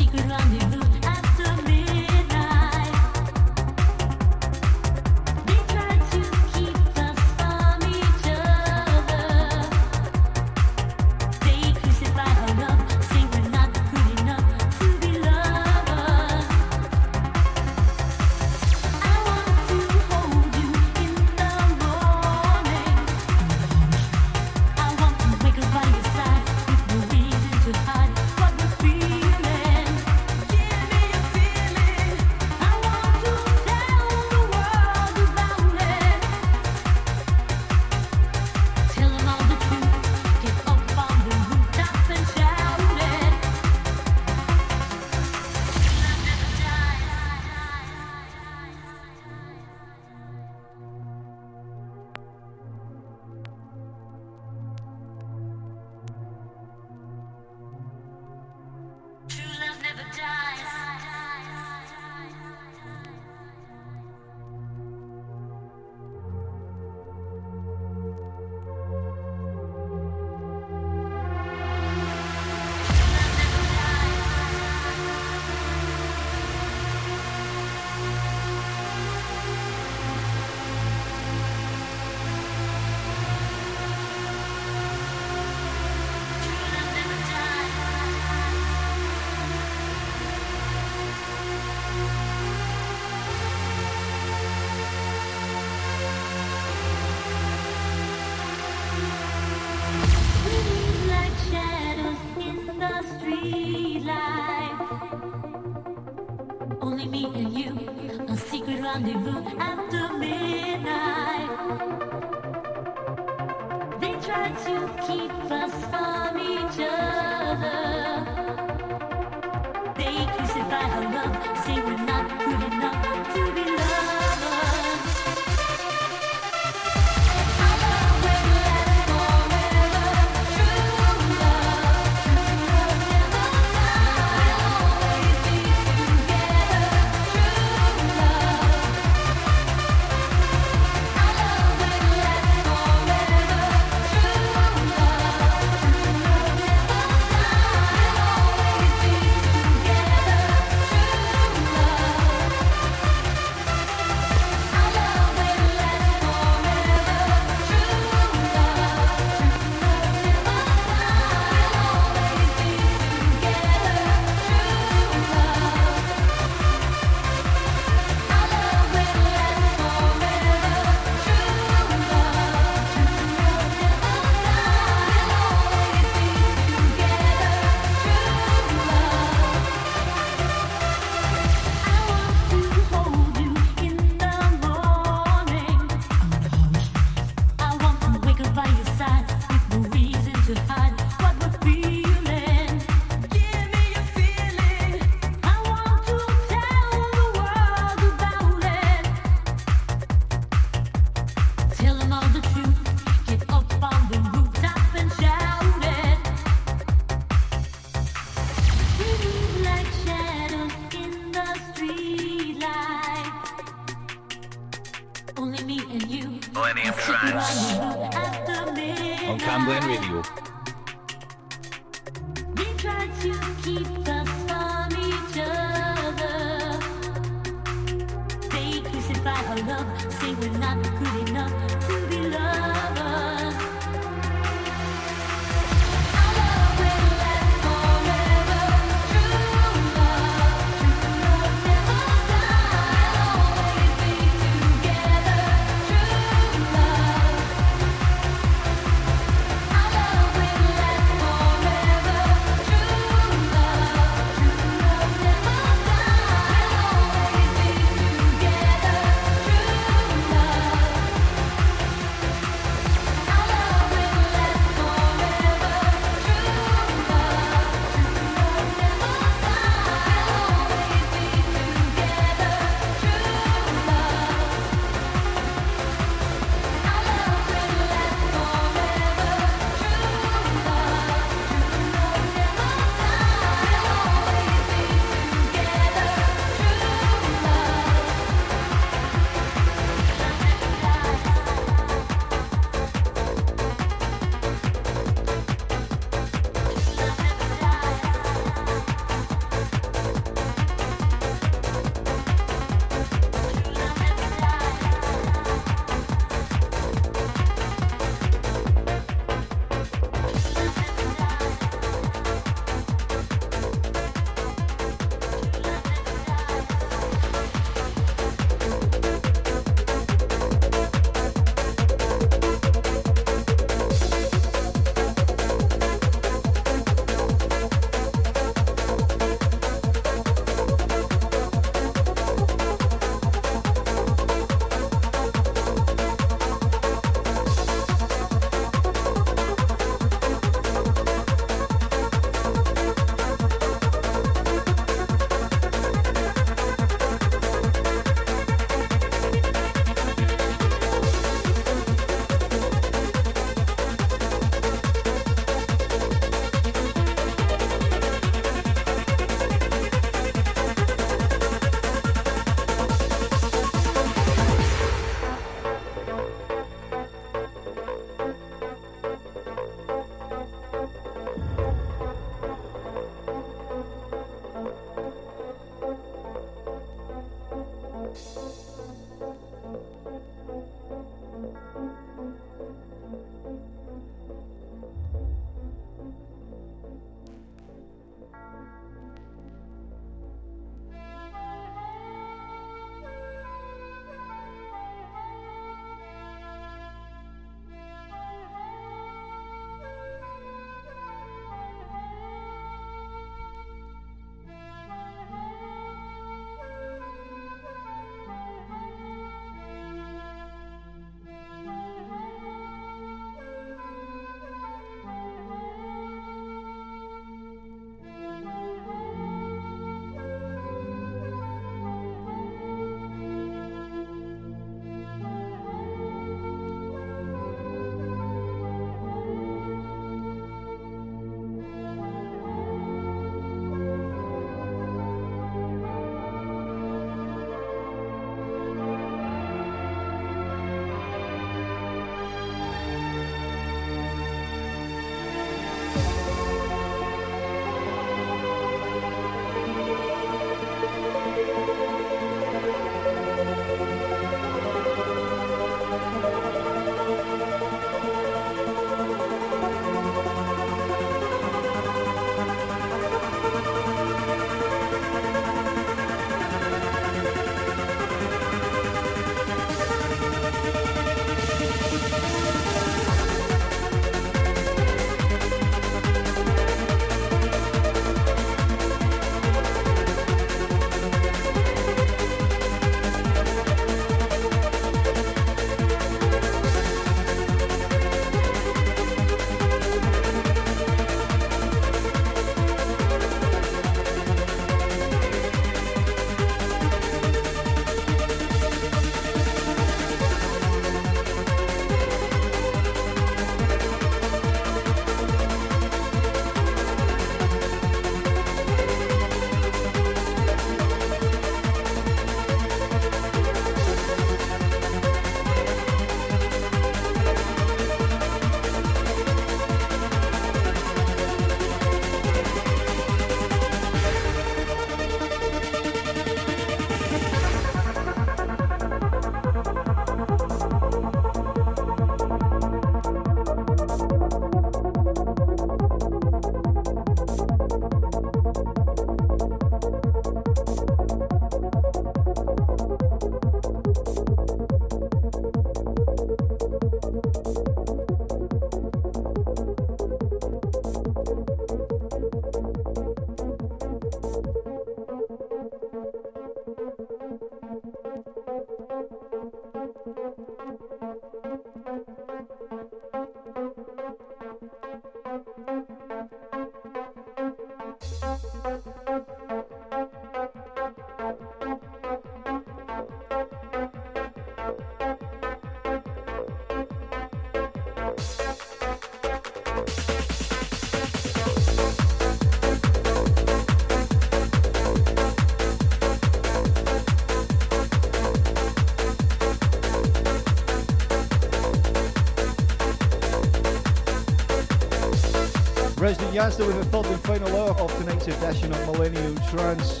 Yanzta with the third and final hour of tonight's edition of Millennium Trance.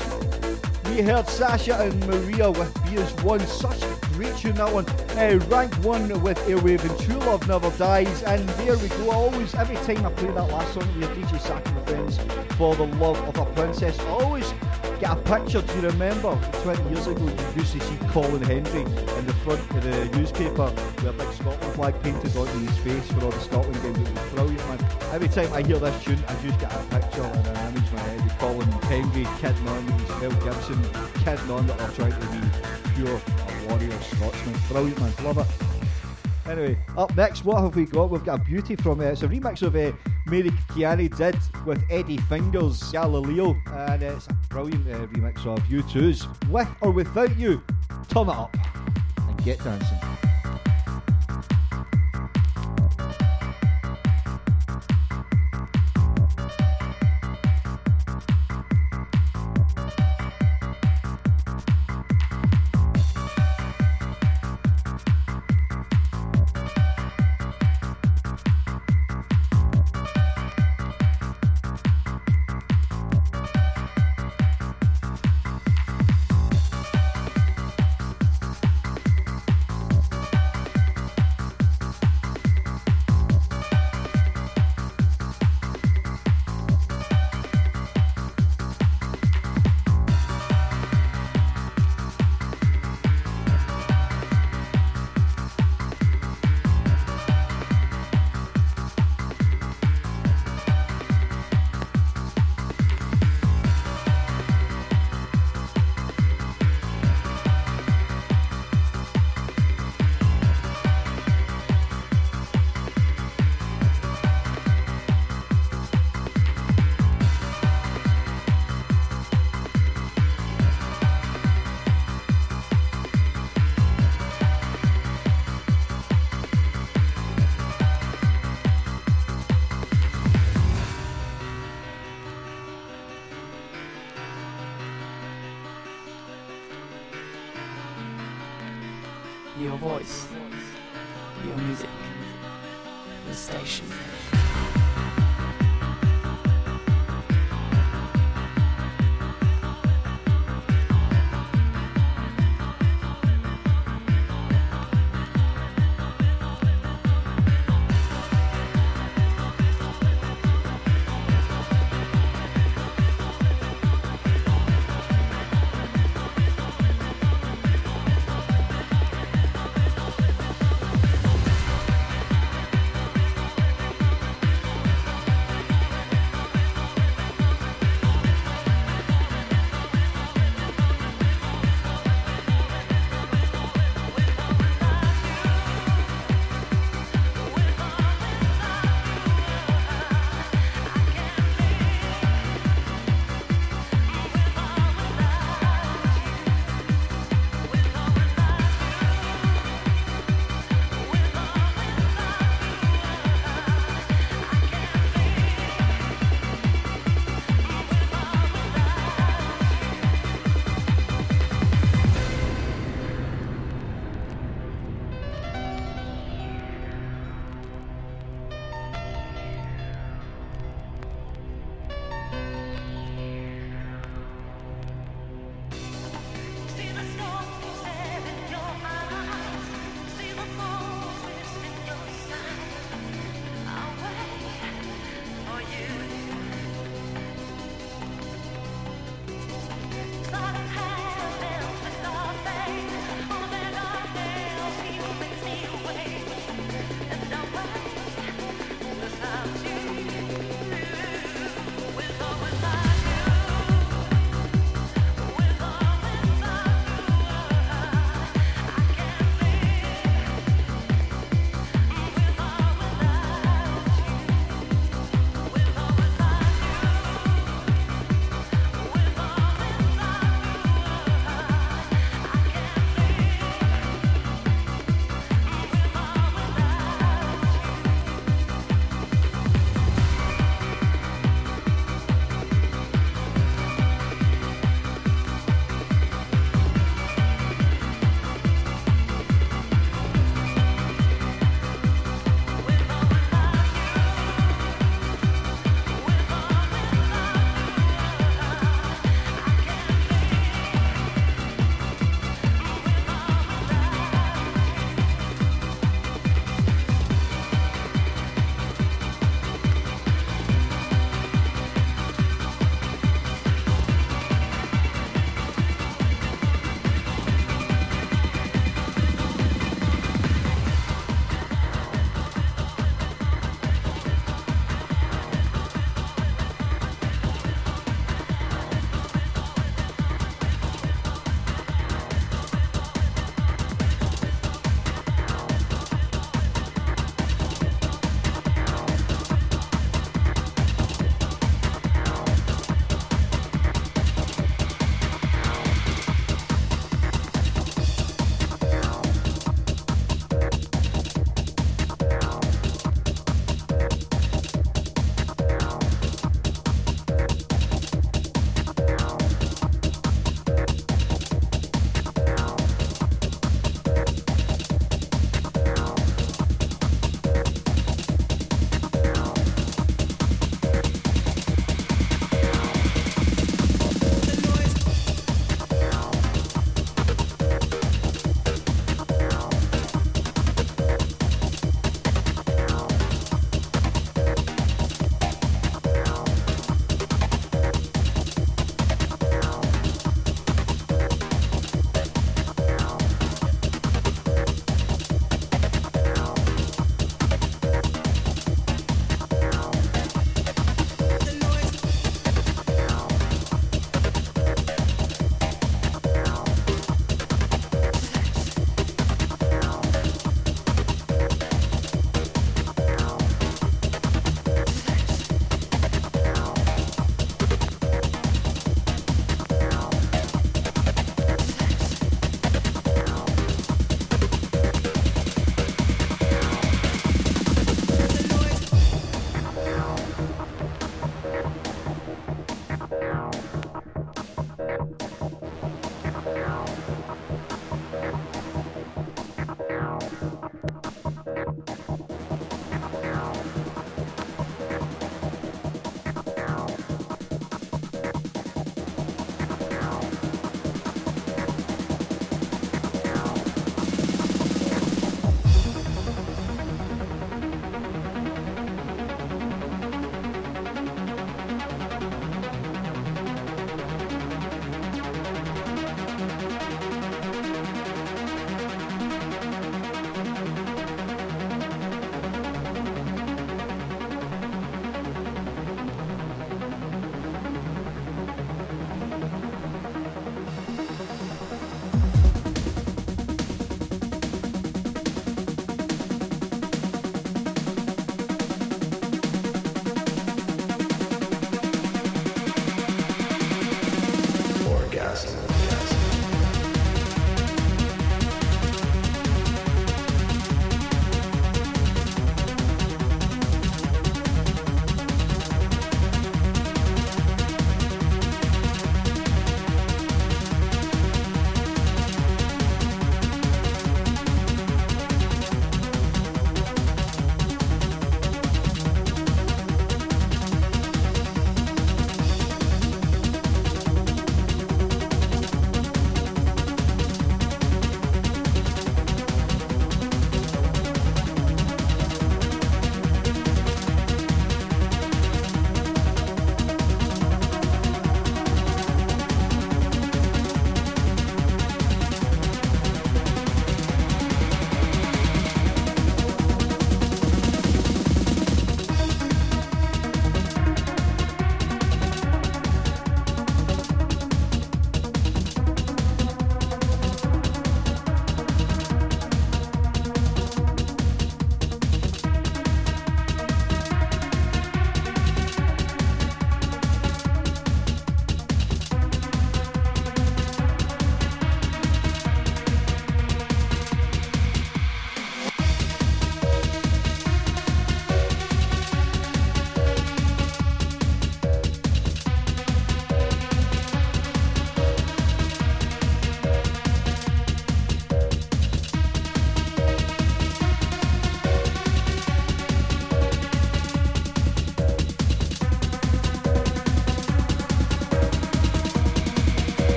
We heard Sasha and Maria with Be As One, such a great tune that one. Uh, rank one with Airwave and True Love Never Dies, and there we go. Always, every time I play that last song with DJ Sakin and friends for the love of a princess, always get a picture. You remember 20 years ago you used to see Colin Hendry in the front of the newspaper with a big Scotland flag painted onto his face for all the Scotland games? It was brilliant, man. Every time I hear this tune, I just get a picture and an image in my head of Colin Hendry kidding on with Mel Gibson, kidding on that they're trying to be pure a warrior Scotsman. Brilliant, man. Love it. Anyway, up next, what have we got? We've got a beauty from uh, it's a remix of uh, Mary Kiani did with Eddie Fingers Galileo, and uh, it's a brilliant uh, remix of U2's With or Without You. Turn it up and get dancing.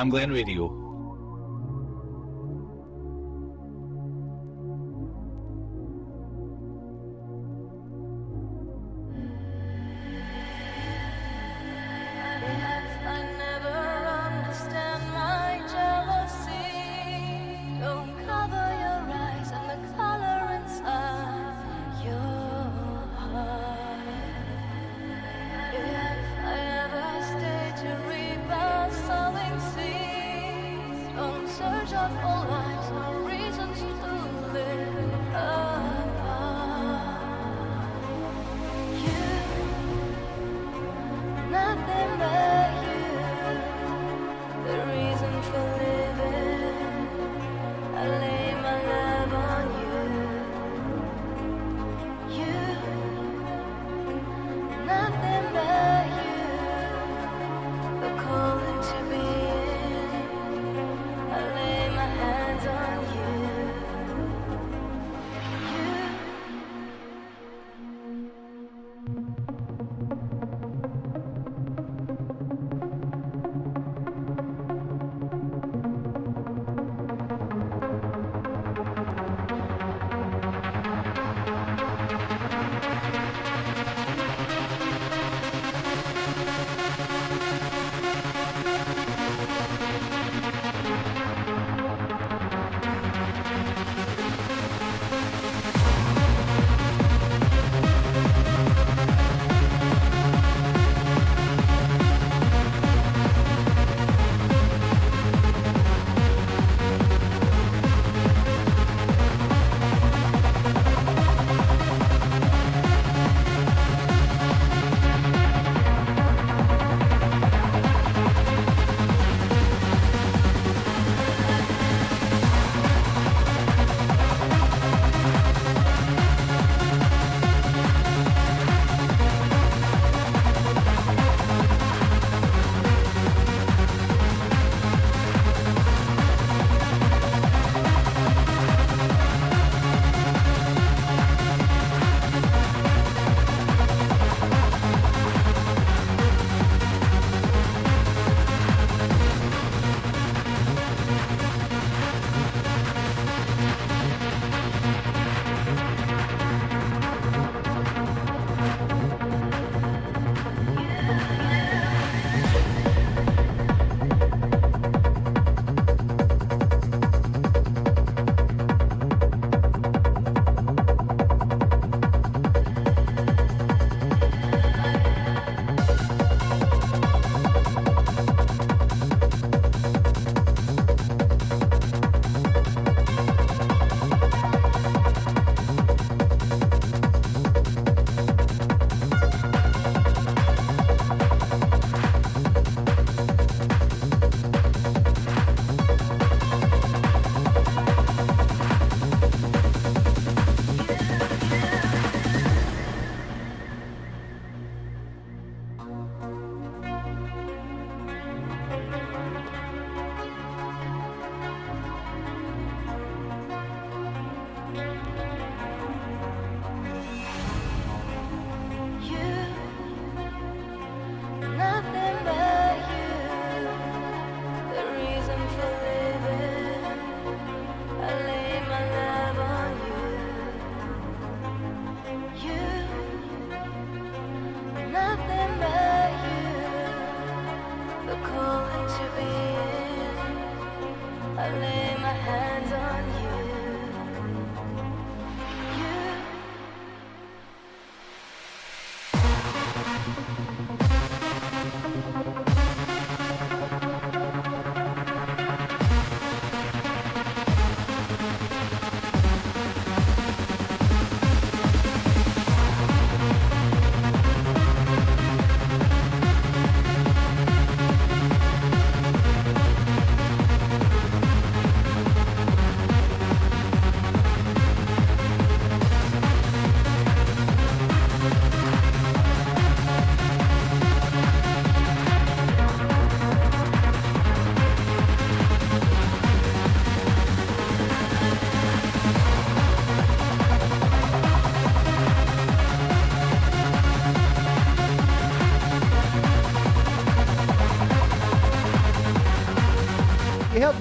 On Camglen Radio.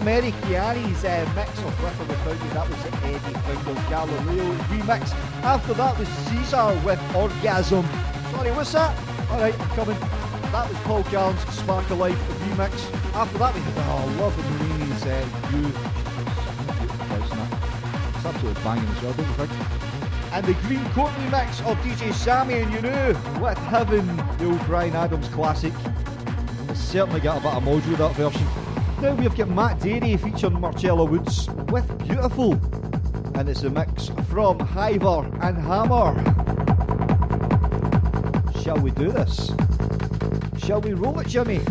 Mary Chiani's uh, mix of or Without You. That was the Eddie Fingers Galileo remix. After that was Caesar with Orgasm. Sorry, what's that? Alright, I'm coming. That was Paul Gallen's Spark of Life remix. After that we had oh, Love and Marini's uh, You. It's absolutely banging as well, don't you think? And the Greencourt remix of DJ Sammy and Yanou with Heaven, the old Bryan Adams classic. It's certainly got a bit of mojo that version. Now we've got Matt Darey featuring Marcella Woods with Beautiful. And it's a mix from Hiver and Hammer. Shall we do this? Shall we roll it, Jimmy?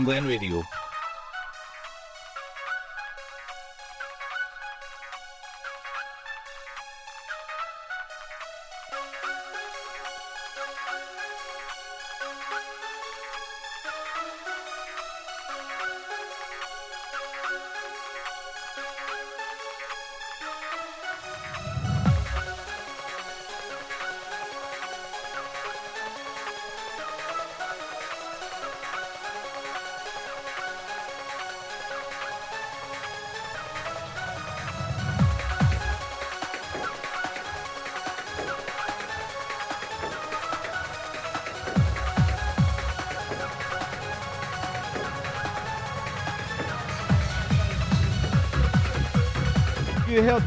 On Radio.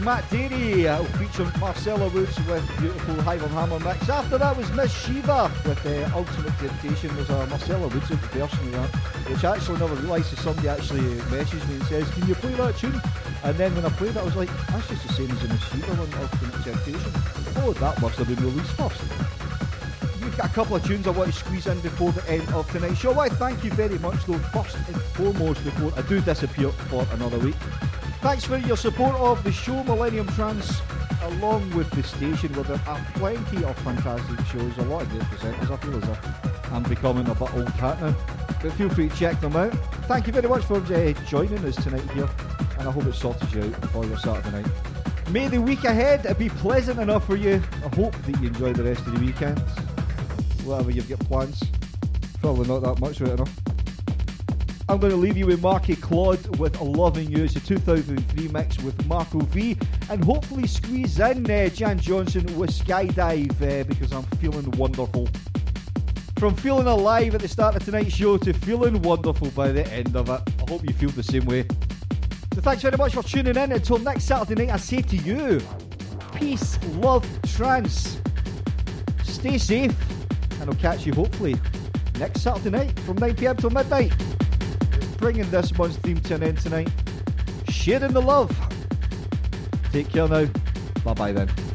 Matt Darey uh, featuring Marcella Woods with beautiful Hiver and Hammer mix. After that was Miss Shiva with uh, Ultimate Temptation. There's a Marcella Woods version of that, which I actually never realised that somebody actually messaged me and says, Can you play that tune? And then when I played it, I was like, That's just the same as the Miss Shiva one, Ultimate Temptation. Oh, that must have been released first. We've got a couple of tunes I want to squeeze in before the end of tonight's show. I thank you very much, though, first and foremost, before I do disappear for another week. Thanks for your support of the show, Millennium Trance, along with the station, where there are plenty of fantastic shows. A lot of great presenters. I feel as if I'm becoming a bit old hat now. But feel free to check them out. Thank you very much for uh, joining us tonight here, and I hope it sorted you out for your Saturday night. May the week ahead be pleasant enough for you. I hope that you enjoy the rest of the weekend. Whatever you've got plans. Probably not that much right enough. I'm going to leave you with Marc et Claude with Loving You. It's a 2003 mix with Marco V. And hopefully squeeze in uh, Jan Johnston with Skydive uh, because I'm feeling wonderful. From feeling alive at the start of tonight's show to feeling wonderful by the end of it. I hope you feel the same way. So thanks very much for tuning in. Until next Saturday night, I say to you, peace, love, trance. Stay safe, and I'll catch you hopefully next Saturday night from 9pm till midnight. Bringing this month's theme to an end tonight. Sharing the love. Take care now. Bye bye then.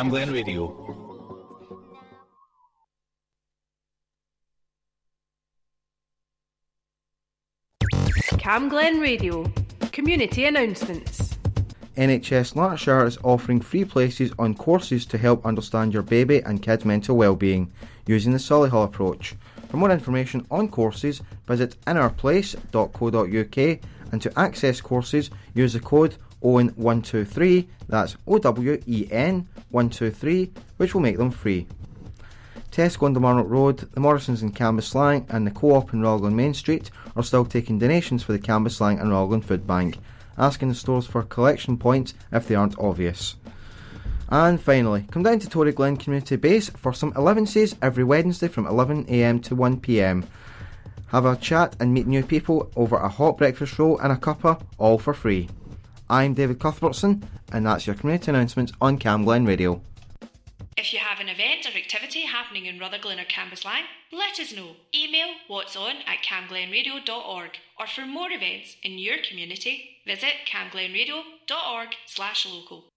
Camglen Radio. Camglen Radio. Community announcements. NHS Lanarkshire is offering free places on courses to help understand your baby and kid's mental well-being using the Solihull approach. For more information on courses, visit inourplace.co.uk and to access courses, use the code OWEN123, that's O-W-E-N 123, which will make them free. Tesco on the Marnock Road, the Morrisons in Cambuslang and the Co-op in Raglan Main Street are still taking donations for the Cambuslang and Raglan Food Bank, asking the stores for collection points if they aren't obvious. And finally, come down to Toryglen Community Base for some 11ses every Wednesday from 11am to 1pm. Have a chat and meet new people over a hot breakfast roll and a cuppa, all for free. I'm David Cuthbertson, and that's your community announcements on Camglen Radio. If you have an event or activity happening in Rutherglen or Cambuslang, let us know. Email what's on at camglenradio.org or for more events in your community, visit camglenradio.org slash local.